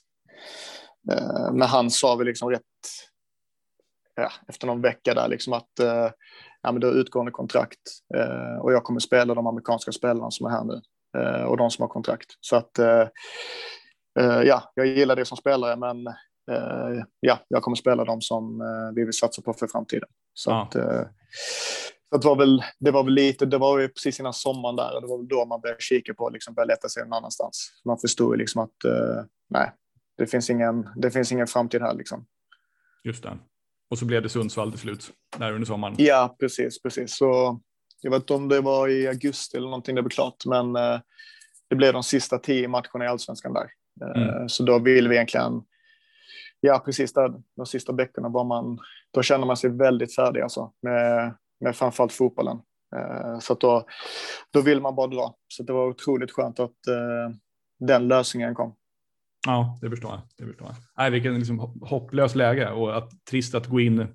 Uh, men han sa väl liksom rätt, ja, efter någon vecka där, liksom att uh, ja, men det är utgående kontrakt och jag kommer spela de amerikanska spelarna som är här nu och de som har kontrakt. Så att ja, jag gillar det som spelare, men Eh, ja, jag kommer spela dem som eh, vi vill satsa på för framtiden. Så ja. att, eh, så det, var väl, det var väl lite, det var ju precis innan sommaren där och det var väl då man började kika på, liksom började leta sig någon annanstans. Man förstod liksom att nej, det finns ingen, det finns ingen framtid här liksom. Just det. Och så blev det Sundsvall till slut, där under sommaren. Ja, precis, precis. Så jag vet inte om det var i augusti eller någonting det blev klart, men det blev de sista tio matcherna i allsvenskan där. Mm. Så då vill vi egentligen ja, precis där, de sista veckorna var man, då känner man sig väldigt färdig alltså, med, med framförallt fotbollen. Eh, så då, då vill man bara dra. Så det var otroligt skönt att eh, den lösningen kom. Ja, det förstår jag. Det förstår jag. Nej, vilken liksom hopplös läge och att, trist att gå in,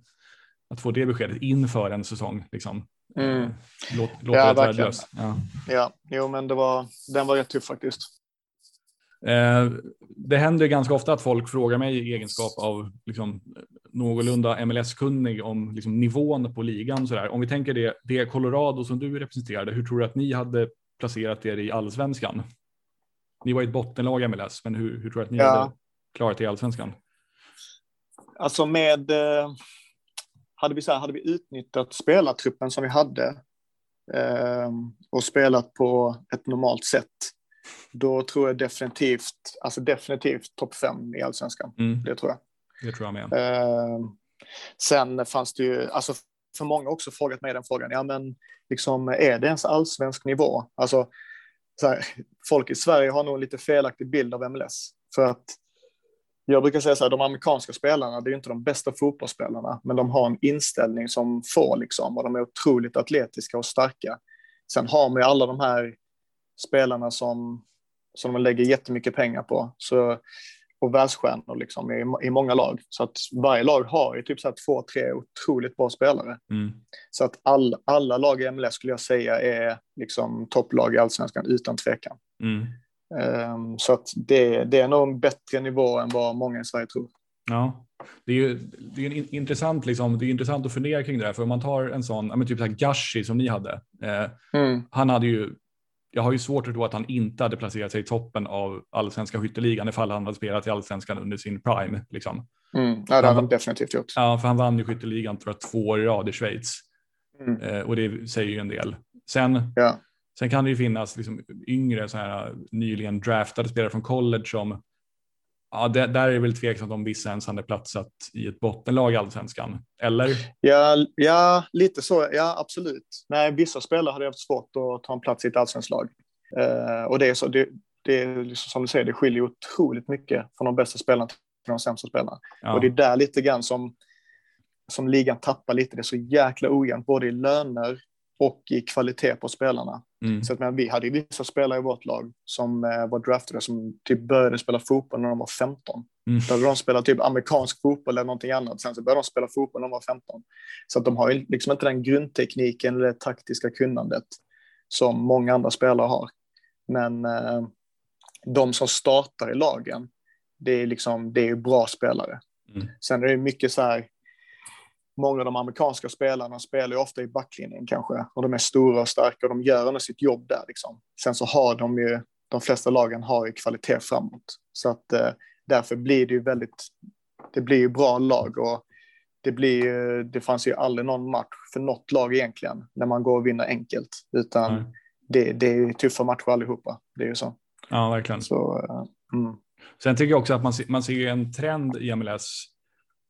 att få det beskedet inför en säsong. Liksom. Mm. Låt, låter ja, värdelös. Ja. ja, jo, men det var, den var rätt tuff faktiskt. Eh, det händer ganska ofta att folk frågar mig i egenskap av liksom, någorlunda MLS-kunnig om liksom, nivån på ligan. Så där. Om vi tänker det, det Colorado som du representerade, hur tror du att ni hade placerat er i allsvenskan? Ni var ett bottenlag i MLS, men hur, hur tror du att ni ja. hade klarat er i allsvenskan? Alltså med, eh, hade vi, så här, hade vi utnyttjat spelartruppen som vi hade eh, och spelat på ett normalt sätt då tror jag definitivt, alltså definitivt topp fem i allsvenskan. Mm. Det tror jag. Det tror jag med. Eh, sen fanns det ju, alltså för många också frågat mig den frågan, ja men liksom är det ens allsvensk nivå? Alltså, här, folk i Sverige har nog en lite felaktig bild av MLS. För att jag brukar säga så här, de amerikanska spelarna, det är inte de bästa fotbollsspelarna, men de har en inställning som får liksom, och de är otroligt atletiska och starka. Sen har man ju alla de här spelarna som, som de lägger jättemycket pengar på. Så, och världsstjärnor liksom i, i många lag. Så att varje lag har ju typ så här två, tre otroligt bra spelare. Mm. Så att all, alla lag i MLS skulle jag säga är liksom topplag i allsvenskan utan tvekan. Mm. Um, så att det, det är nog en bättre nivå än vad många i Sverige tror. Ja, det är ju det är en intressant, liksom, det är intressant att fundera kring det där. För om man tar en sån, men typ så här Gashi som ni hade. Eh, mm. Han hade ju jag har ju svårt att tro att han inte hade placerat sig i toppen av allsvenska skytteligan ifall han hade spelat i allsvenskan under sin prime. Liksom. Mm. Ja, det hade han definitivt gjort. Ja, för han vann ju skytteligan tror jag, två år i rad i Schweiz. Mm. Eh, och det säger ju en del. Sen, Ja. sen kan det ju finnas liksom yngre, så här, nyligen draftade spelare från college som, ja, det, där är det väl tveksamt om vissa ens hade platsat i ett bottenlag i allsvenskan. Eller? Ja, ja, lite så. Ja, absolut. Nej, vissa spelare hade haft svårt att ta en plats i ett allsvenskt lag. Eh, och det är så, det, det är liksom, som du säger, det skiljer otroligt mycket från de bästa spelarna till de sämsta spelarna. Ja. Och det är där lite grann som, som ligan tappar lite. Det är så jäkla ojämnt, både i löner och i kvalitet på spelarna. Mm. Så att, men, vi hade vissa spelare i vårt lag som eh, var draftade som typ började spela fotboll när de var 15. Mm. Då hade de spelat typ amerikansk fotboll eller någonting annat. Sen så började de spela fotboll när de var 15. Så att de har ju liksom inte den grundtekniken eller det taktiska kunnandet som många andra spelare har. Men eh, de som startar i lagen, det är liksom, det är ju bra spelare. Mm. Sen är det mycket så här, många av de amerikanska spelarna spelar ju ofta i backlinjen kanske, och de är stora och starka och de gör ändå sitt jobb där liksom. Sen så har de ju, de flesta lagen har ju kvalitet framåt. Så att eh, därför blir det ju väldigt, det blir ju bra lag och det blir ju, det fanns ju aldrig någon match för något lag egentligen när man går och vinner enkelt, utan Nej. det, det är ju tuffa matcher allihopa. Det är ju så. Ja, verkligen. så eh, mm. Sen tycker jag också att man, ser- man ser ju en trend i MLS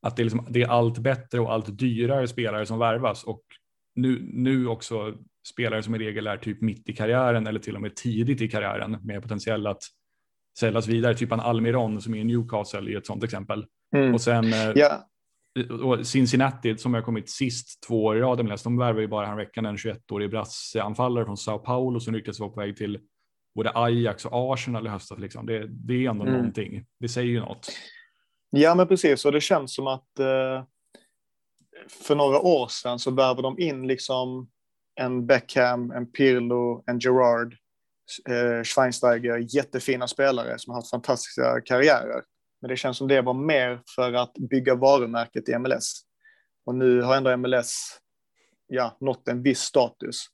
att det är, liksom, det är allt bättre och allt dyrare spelare som värvas och nu, nu också spelare som i regel är typ mitt i karriären eller till och med tidigt i karriären med potential att säljas vidare, typ en Almiron som är i Newcastle i ett sånt exempel. Mm. Och sen eh, Ja, och Cincinnati som har kommit sist två år i rad de värvar ju bara veckan en 21-årig brasseanfallare från Sao Paulo som ryktas vara på väg till både Ajax och Arsenal i höstas. Liksom. Det, det är ändå Mm. någonting. Det säger ju något. Ja, men precis. Och det känns som att eh, för några år sedan så värvade de in liksom en Beckham, en Pirlo, en Gerard, eh, Schweinsteiger, jättefina spelare som har haft fantastiska karriärer. Men det känns som det var mer för att bygga varumärket i MLS. Och nu har ändå MLS ja, nått en viss status.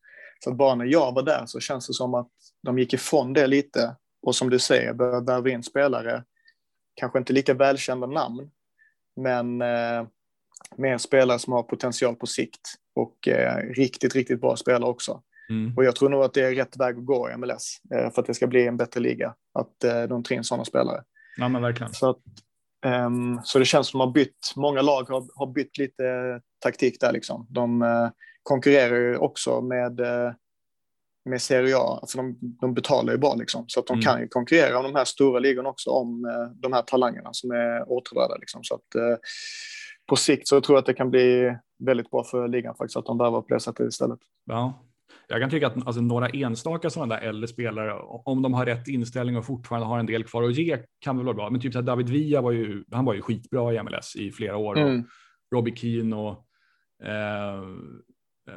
Så att bara när jag var där så känns det som att de gick ifrån det lite. Och som du säger, började värva in spelare kanske inte lika välkända namn, men eh, mer spelare som har potential på sikt och eh, riktigt, riktigt bra spelare också. Mm. Och jag tror nog att det är rätt väg att gå i MLS eh, för att det ska bli en bättre liga, att eh, de tar in sådana spelare. Ja, men verkligen. Så, att, ehm, så det känns som att de har bytt, många lag har, har bytt lite taktik där liksom. De eh, konkurrerar ju också med, eh, med Serie A, för de, de betalar ju bra liksom. Så att de Mm. kan ju konkurrera om de här stora ligorna också, om eh, de här talangerna som är åtråvärda liksom. Så att eh, på sikt så tror jag att det kan bli väldigt bra för ligan faktiskt, att de värvar på det sättet istället. Ja. Jag kan tycka att alltså, några enstaka sådana där äldre spelare, om de har rätt inställning och fortfarande har en del kvar att ge, kan väl vara bra. Men typ så här, David Villa var ju, han var ju skitbra i MLS i flera år. Mm. Robbie Keane och eh,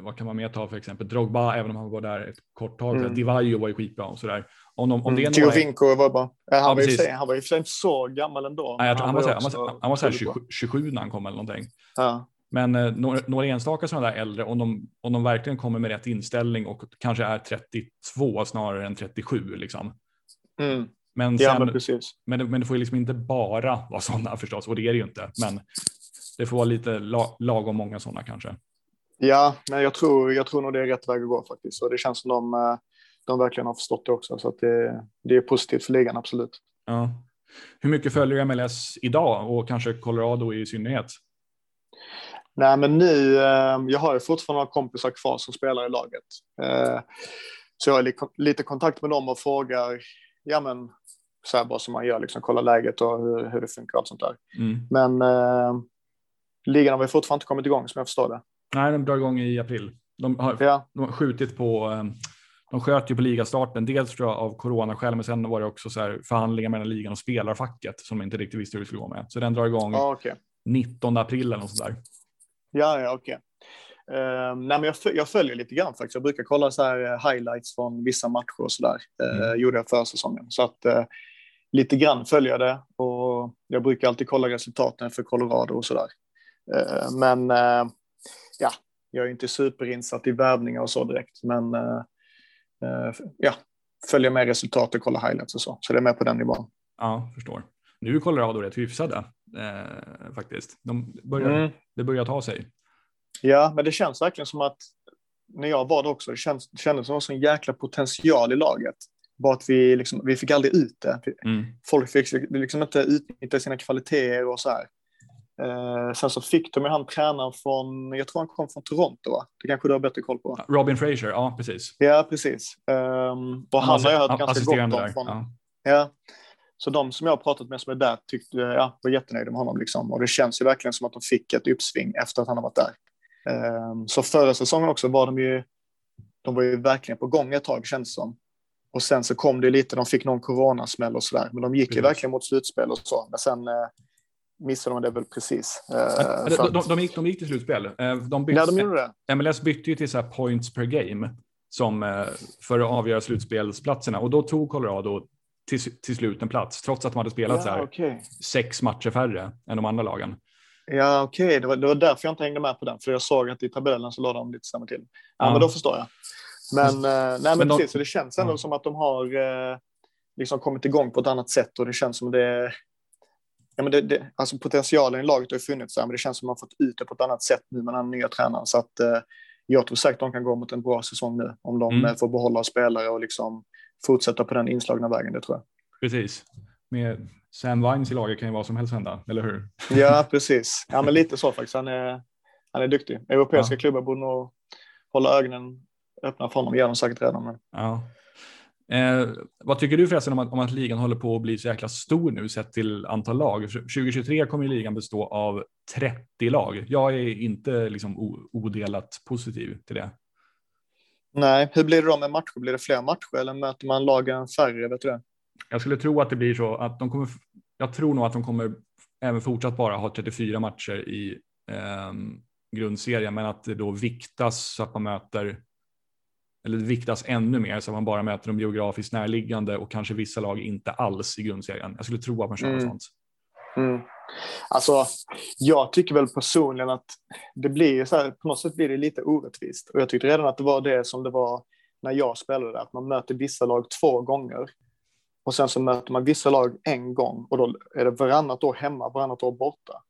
vad kan man mer ta för exempel? Drogba, även om han var där ett kort tag. Mm. Mm. Divayo var ju skitbra och sådär. Om, de, om det är några... Var bra. Ja, han, Ja, var sig- han var ju för inte så gammal ändå. Nej, jag tror, han, var, han, var, han var så här väldigt bra. 27, 27 när han kom eller någonting. Ja. Men eh, några, några enstaka sådana där äldre, om de, om de verkligen kommer med rätt inställning och kanske är 32 snarare än 37 liksom. Mm. Men, Ja, sen, men precis. men, det, men det får ju liksom inte bara vara sådana förstås, och det är det ju inte. Men det får vara lite la, lagom många sådana kanske. Ja, men jag tror, jag tror nog det är rätt väg att gå faktiskt. Och det känns som de, eh, de verkligen har förstått det också. Så att det, det är positivt för ligan, absolut. Ja. Hur mycket följer MLS idag och kanske Colorado i synnerhet? Nej, men nu, eh, jag har ju fortfarande några kompisar kvar som spelar i laget. Eh, så jag har li- lite kontakt med dem och frågar, ja men, så här bara som man gör, liksom kolla läget och hur, hur det funkar och allt sånt där. Mm. Men eh, ligan har väl fortfarande inte kommit igång som jag förstår det. Nej, de drar igång i april. De har, Ja, de har skjutit på, eh, de sköt ju på ligastarten, dels tror jag av coronaskäl, men sen var det också så här förhandlingar mellan ligan och spelarfacket som inte riktigt visste hur det skulle gå med. Så den drar igång ja okej. 19 april eller något sånt där. Ja, ja, okej. Eh, nej, men jag, föl- jag följer lite grann faktiskt. Jag brukar kolla så här eh, highlights från vissa matcher och så där. Uh, Mm. Gjorde jag förra säsongen. Så att uh, lite grann följer jag det och jag brukar alltid kolla resultaten för Colorado och så där. Eh, men eh, ja, jag är inte superinsatt i värvningar och så direkt. Men eh, eh, ja, följer med resultat och kollar highlights och så. Så det är med på den nivån. Ja, förstår. Nu är Colorado rätt hyfsade eh, faktiskt. De börjar, Mm. Det börjar ta sig. Ja, men det känns verkligen som att när jag var där också, det kändes, det kändes som en sån jäkla potential i laget. Bara att vi, liksom, vi fick aldrig ut det. Mm. Folk fick liksom inte utnyttja sina kvaliteter och så här. Eh, sen så fick de ju han tränaren från, jag tror han kom från Toronto va? Det kanske du har bättre koll på? Robin Fraser, ja precis. Ja, precis. Um, och han, har jag hört ganska gott om. Från, ja. ja. Så de som jag har pratat med som är där tyckte, ja, var jättenöjda med honom. Liksom. Och det känns ju verkligen som att de fick ett uppsving efter att han har varit där. Um, så förra säsongen också var de ju, de var ju verkligen på gång ett tag känns som. Och sen så kom det lite, de fick någon coronasmäll och sådär, men de gick ju verkligen mot slutspel och så. Men sen eh, missade de det väl precis. Eh, de, de, de, gick, de gick till slutspel. Eh, de bytte, ja, de gjorde det. MLS bytte ju till så points per game som eh, för att avgöra slutspelsplatserna och då tog Colorado till, till slut en plats trots att de hade spelat ja, så här okay. sex matcher färre än de andra lagen. Ja, okej, okay. det, var, det var därför jag inte hängde med på den, för jag såg att i tabellen så lade de lite sämre till. Ja, ja, men då förstår jag. Men, eh, nej, men, men precis, de, så det känns ändå ja. som att de har eh, liksom kommit igång på ett annat sätt och det känns som det ja, men det, det, alltså potentialen i laget har funnits där, men det känns som att man fått ut det på ett annat sätt nu med den nya tränaren. Så att, eh, jag tror säkert de kan gå mot en bra säsong nu om de mm. får behålla spelare och liksom fortsätta på den inslagna vägen. Det tror jag. Precis. Med Sam Vines i laget kan ju vad som helst hända, eller hur? Ja, precis. Ja, men lite så faktiskt. Han är, han är duktig. Europeiska ja. klubbar borde nog hålla ögonen öppna för honom. gör de säkert redan. Men... Ja. Eh, vad tycker du förresten om att, om att ligan håller på att bli så jäkla stor nu sett till antal lag? 2023 kommer ligan bestå av 30 lag. Jag är inte liksom odelat positiv till det. Nej, hur blir det då med matcher? Blir det fler matcher eller möter man lagen färre? Vet du det? Jag skulle tro att det blir så att de kommer. Jag tror nog att de kommer även fortsatt bara ha 34 matcher i eh, grundserien, men att det då viktas så att man möter eller viktas ännu mer så att man bara möter de geografiskt närliggande och kanske vissa lag inte alls i grundserien. Jag skulle tro att man kör mm. sånt. Mm. Alltså, jag tycker väl personligen att det blir så här, på något sätt blir det lite orättvist. Och jag tyckte redan att det var det som det var när jag spelade, att man möter vissa lag två gånger. Och sen så möter man vissa lag en gång och då är det varannat år hemma, varannat år borta.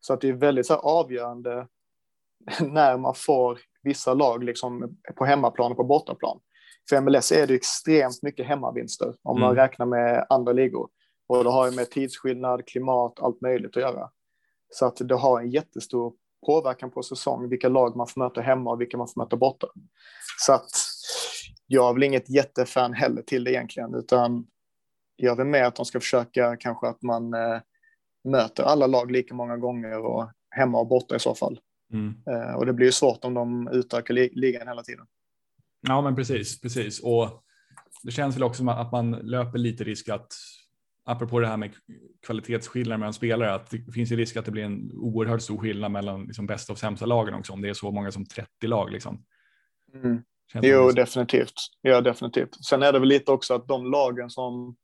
Så att det är väldigt så avgörande när man får vissa lag liksom på hemmaplan och på bortaplan. För MLS är det extremt mycket hemmavinster om mm. man räknar med andra ligor. Och det har ju med tidsskillnad, klimat, allt möjligt att göra. Så att det har en jättestor påverkan på säsong, vilka lag man får möta hemma och vilka man får möta borta. Så att jag är väl inget jättefan heller till det egentligen, utan jag vill med att de ska försöka kanske att man eh, möter alla lag lika många gånger och hemma och borta i så fall. Mm. Eh, och det blir ju svårt om de utökar ligan hela tiden. Ja, men precis, precis. Och det känns väl också som att man löper lite risk att, apropå det här med kvalitetsskillnader mellan spelare, att det finns ju risk att det blir en oerhört stor skillnad mellan liksom bästa och sämsta lagen också, om det är så många som 30 lag liksom. Mm. Jo, definitivt. Ja, definitivt. Sen är det väl lite också att de lagen som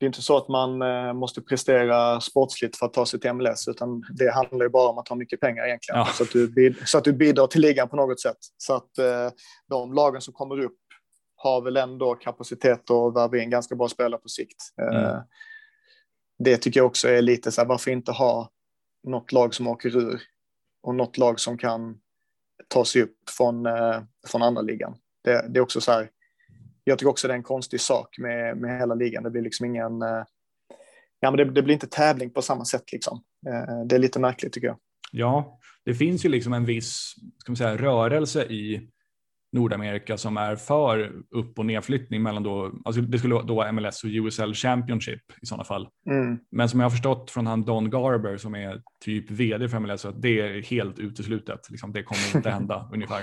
det är inte så att man eh, måste prestera sportsligt för att ta sig till MLS, utan det handlar ju bara om att ha mycket pengar egentligen. Ja. Så, att du, så att du bidrar till ligan på något sätt. Så att eh, de lagen som kommer upp har väl ändå kapacitet att värva in ganska bra spelare på sikt. Eh, mm. Det tycker jag också är lite så här, varför inte ha något lag som åker ur och något lag som kan ta sig upp från, från andra ligan. Det, det är också så här, jag tycker också det är en konstig sak med, med hela ligan. Det blir liksom ingen... Eh, ja, men det, det, blir inte tävling på samma sätt liksom. Eh, det är lite märkligt tycker jag. Ja, det finns ju liksom en viss ska man säga, rörelse i Nordamerika som är för upp och nedflyttning mellan då, alltså det skulle då MLS och USL Championship i sådana fall. Mm. Men som jag har förstått från han Don Garber som är typ vd för MLS, att det är helt uteslutet. Liksom, det kommer inte hända ungefär.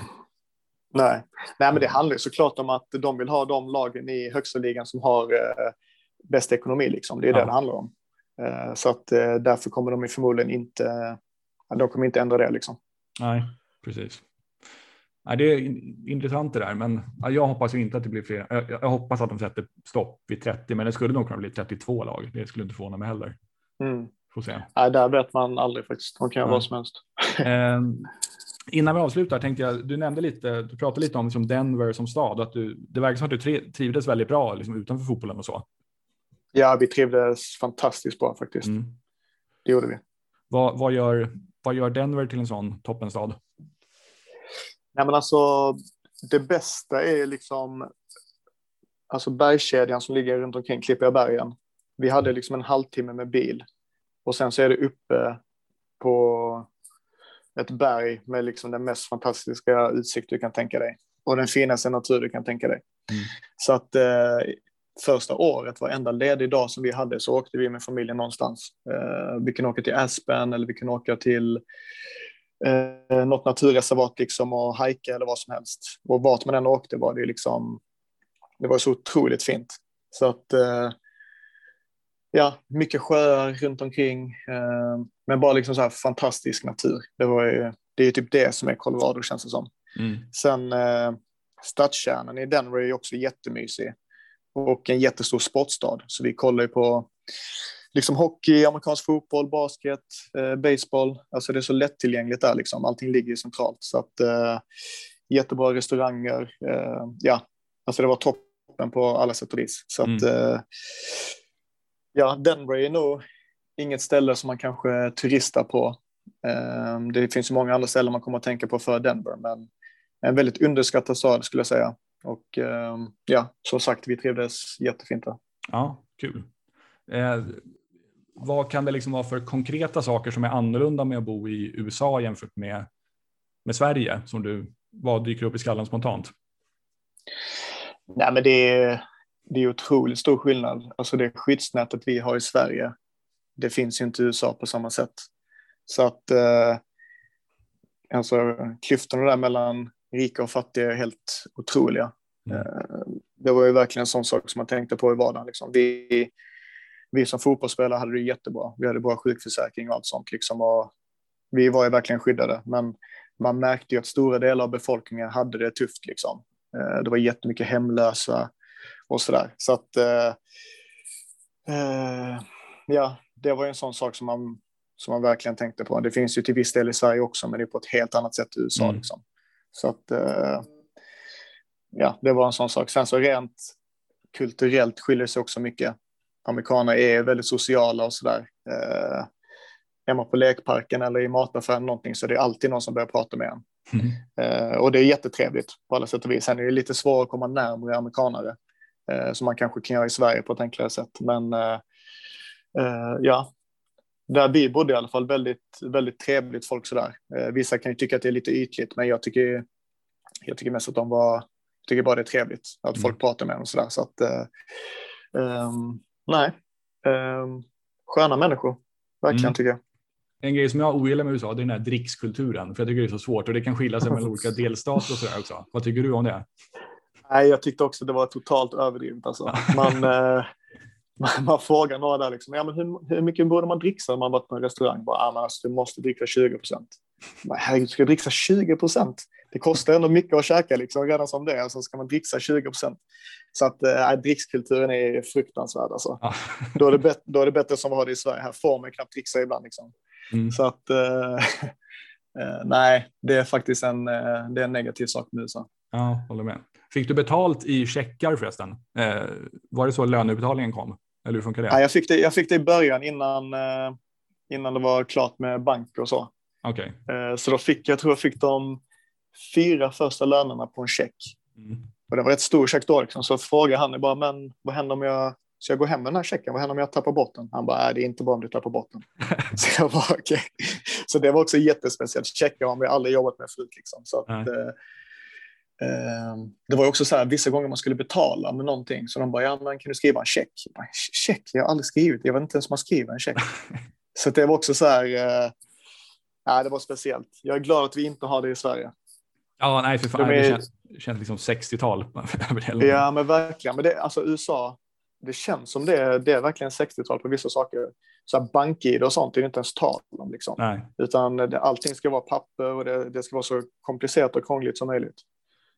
Nej. Nej, men det handlar såklart om att de vill ha de lagen i högsta ligan som har eh, bäst ekonomi. Liksom. Det är ja. det det handlar om. Eh, så att eh, därför kommer de förmodligen inte, de kommer inte ändra det liksom. Nej, precis. Nej, det är intressant det där, men jag hoppas ju inte att det blir fler. Jag, jag, hoppas att de sätter stopp vid 30, men det skulle nog kunna bli 32 lag. Det skulle inte förvåna mig heller. Mm. Får se. Nej, där vet man aldrig faktiskt. De kan göra vad som helst. Innan vi avslutar tänkte jag, du nämnde lite, du pratade lite om liksom Denver som stad, att du, det verkar som att du trivdes väldigt bra liksom, utanför fotbollen och så. Ja, vi trivdes fantastiskt bra faktiskt. Mm. Det gjorde vi. Vad, vad, gör, vad gör Denver till en sån toppenstad? Nej, men alltså, det bästa är liksom alltså bergskedjan som ligger runt omkring Klippiga bergen. Vi hade liksom en halvtimme med bil och sen så är det uppe på ett berg med liksom den mest fantastiska utsikt du kan tänka dig och den finaste natur du kan tänka dig. Mm. Så att eh, första året, varenda ledig dag som vi hade så åkte vi med familjen någonstans. Eh, vi kunde åka till Aspen eller vi kunde åka till eh, något naturreservat liksom och hajka eller vad som helst. Och vart man än åkte var det liksom, det var så otroligt fint. Så att, eh, ja, mycket sjöar runt omkring, eh, men bara liksom så här fantastisk natur. Det, var ju, det är typ det som är Colorado känns det som. Mm. Sen eh, stadskärnan i Denver är också jättemysig och en jättestor sportstad. Så vi kollar ju på liksom hockey, amerikansk fotboll, basket, eh, baseball. Alltså det är så lättillgängligt där liksom. Allting ligger centralt. Så att eh, jättebra restauranger. Eh, ja, alltså det var toppen på alla sätt och vis. Så att mm. eh, ja, Denver är nog inget ställe som man kanske turistar på. Eh, det finns ju många andra ställen man kommer att tänka på för Denver, men en väldigt underskattad stad skulle jag säga. Och eh, ja, som sagt, vi trivdes jättefint där. Ja, kul. Eh, vad kan det liksom vara för konkreta saker som är annorlunda med att bo i USA jämfört med, med Sverige? Som du, vad dyker upp i skallen spontant? Nej, men det är, det är otroligt stor skillnad. Alltså det skyddsnätet vi har i Sverige, det finns ju inte i USA på samma sätt. Så att eh, alltså, klyftorna där mellan rika och fattiga är helt otroliga. Mm. Eh, det var ju verkligen en sån sak som man tänkte på i vardagen. Liksom. Vi, vi som fotbollsspelare hade det jättebra. Vi hade bra sjukförsäkring och allt sånt. Liksom, och vi var ju verkligen skyddade, men man märkte ju att stora delar av befolkningen hade det tufft. Liksom. Eh, det var jättemycket hemlösa och sådär. Så att, eh, eh, ja, det var ju en sån sak som man, som man verkligen tänkte på. Det finns ju till viss del i Sverige också, men det är på ett helt annat sätt i USA. Mm. Liksom. Så att, eh, ja, det var en sån sak. Sen så rent kulturellt skiljer sig också mycket. Amerikaner är väldigt sociala och sådär. Eh, är man på lekparken eller i mataffären någonting så är det alltid någon som börjar prata med en. Mm. Eh, och det är jättetrevligt på alla sätt och vis. Sen är det lite svårare att komma närmare amerikanare eh, som man kanske kan göra i Sverige på ett enklare sätt. Men eh, eh, ja, där vi bodde i alla fall väldigt, väldigt trevligt folk sådär. Eh, vissa kan ju tycka att det är lite ytligt, men jag tycker, jag tycker mest att de var, jag tycker bara det är trevligt att mm. folk pratar med och sådär. Så att, um, nej, um, sköna människor, verkligen mm. tycker jag. En grej som jag ogillar med USA det är den här drickskulturen, för jag tycker det är så svårt och det kan skilja sig mellan olika delstater och sådär också. Vad tycker du om det? Nej, jag tyckte också det var totalt överdrivet. Alltså. Man, eh, man, man frågar några där liksom, ja, men hur, hur mycket borde man dricka om man varit på en restaurang? Bara, ah, men alltså, du måste dricka 20 procent. Herregud, ska jag dricka 20 procent? Det kostar ändå mycket att käka liksom, redan som det är, så ska man dricka 20 procent. Så att äh, drickskulturen är fruktansvärd. Alltså. Ja. då, är det bättre, då är det bättre som vi har det i Sverige. Här får man knappt dricksa ibland. Liksom. Mm. Så att äh, nej, det är faktiskt en, det är en negativ sak med USA. Ja, håller med. Fick du betalt i checkar förresten? Eh, var det så löneutbetalningen kom? Eller hur funkar det? Ja, jag, fick det jag fick det i början innan, eh, innan det var klart med bank och så. Okay. Eh, så då fick jag tror jag fick de fyra första lönerna på en check. Mm. Och det var ett stor check då, liksom. så frågade han bara, men vad händer om jag så jag går hem med den här checken, vad händer om jag tappar bort den? Han bara, det är inte bra om du tappar bort den. så jag bara, okej. Okay. Så det var också jättespeciellt. Checkar har vi aldrig jobbat med förut. Liksom. Så att, det var också så här, vissa gånger man skulle betala med någonting, så de bara, ja men kan du skriva en check? Bara, check? Jag har aldrig skrivit, jag vet inte ens om man skriver en check. så det var också så här, uh, ja, det var speciellt. Jag är glad att vi inte har det i Sverige. Ja, nej för fan, De är... det känns, känns liksom 60-tal. ja, men verkligen. Men det, alltså USA, det känns som det, det är verkligen 60-tal på vissa saker. Så här bank-id och sånt är det inte ens tal om. Liksom. Nej. Utan det, allting ska vara papper och det, det ska vara så komplicerat och krångligt som möjligt.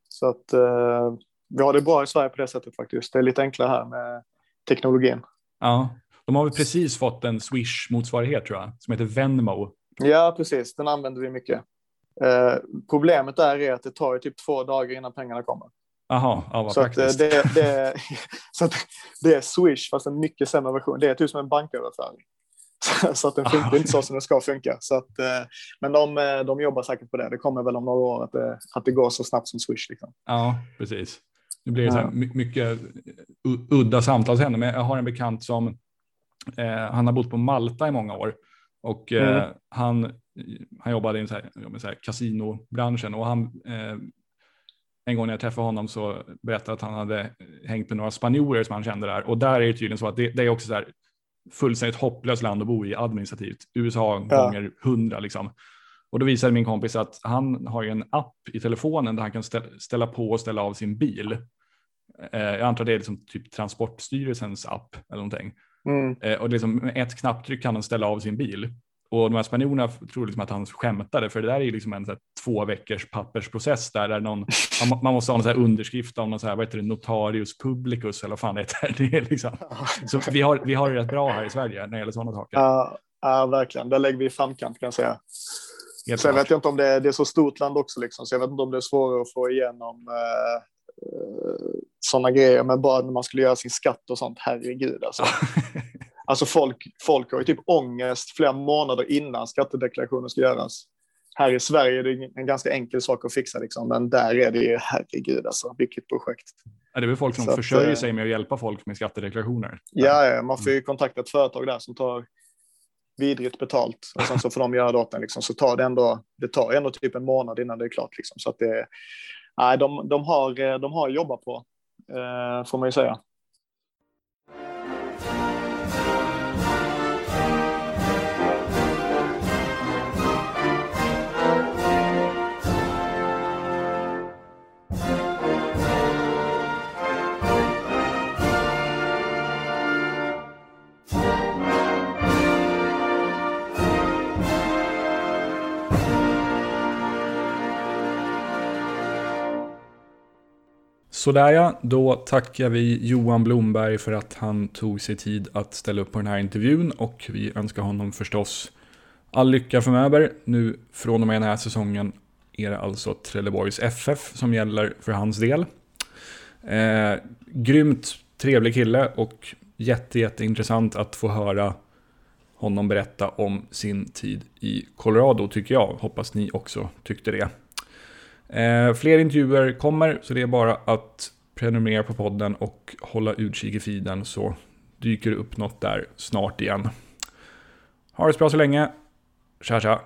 Så att eh, vi har det bra i Sverige på det sättet faktiskt. Det är lite enklare här med teknologin. Ja, de har väl precis fått en Swish-motsvarighet tror jag, som heter Venmo. Ja, precis. Den använder vi mycket. Eh, problemet där är att det tar ju typ två dagar innan pengarna kommer. Jaha, ja, vad så att, eh, det, det, så att det är Swish fast en mycket sämre version. Det är typ som en banköverföring. Så att den funkar inte så som den ska funka. Så att, eh, men de, eh, de jobbar säkert på det. Det kommer väl om några år att det, att det går så snabbt som Swish. Liksom. Ja, precis. Nu blir det så här mycket udda samtalsämnen, men jag har en bekant som eh, han har bott på Malta i många år och eh, mm. han, han jobbade i så här, så här, kasinobranschen och han eh, en gång när jag träffade honom så berättade att han hade hängt med några spanjorer som han kände där och där är det tydligen så att det, det är också så här fullständigt hopplöst land att bo i administrativt. USA ja. gånger hundra liksom. Och då visade min kompis att han har ju en app i telefonen där han kan ställa på och ställa av sin bil. Eh, jag antar det är liksom typ Transportstyrelsens app eller någonting. Mm. Eh, och liksom med ett knapptryck kan han ställa av sin bil. Och de här spanjorerna tror liksom att han skämtade, för det där är liksom en så här, två veckors pappersprocess där, där någon, man, man, måste ha en så underskrift av någon så här, vad heter det, notarius publicus eller vad fan det heter. Det är liksom, så vi har, vi har det rätt bra här i Sverige när det gäller sådana saker. Ja, ja verkligen. Där lägger vi i framkant kan jag säga. Helt Sen vet jag inte om det är, det är så stort land också, liksom, så jag vet inte om det är svårare att få igenom eh, eh sådana grejer, men bara när man skulle göra sin skatt och sånt, herregud alltså. Alltså folk, folk har ju typ ångest flera månader innan skattedeklarationen ska göras. Här i Sverige är det en ganska enkel sak att fixa, liksom, men där är det ju herregud alltså, vilket projekt. Ja, det är väl folk som Så försörjer att, eh, sig med att hjälpa folk med skattedeklarationer. Ja, ja man får ju kontakta ett företag där som tar vidrigt betalt och sen så får de göra det åt en, liksom, så tar det ändå, det tar ändå typ en månad innan det är klart. Liksom. Så att det, nej, de, de, har, eh, de har jobbat på, eh, får man ju säga. Sådär ja, då tackar vi Johan Blomberg för att han tog sig tid att ställa upp på den här intervjun och vi önskar honom förstås all lycka framöver. Nu från och med den här säsongen är det alltså Trelleborgs FF som gäller för hans del. Eh, grymt trevlig kille och jätte, jätteintressant att få höra honom berätta om sin tid i Colorado tycker jag. Hoppas ni också tyckte det. Eh, fler intervjuer kommer, så det är bara att prenumerera på podden och hålla utkik i feeden så dyker det upp något där snart igen. Ha det så bra så länge. Tja tja!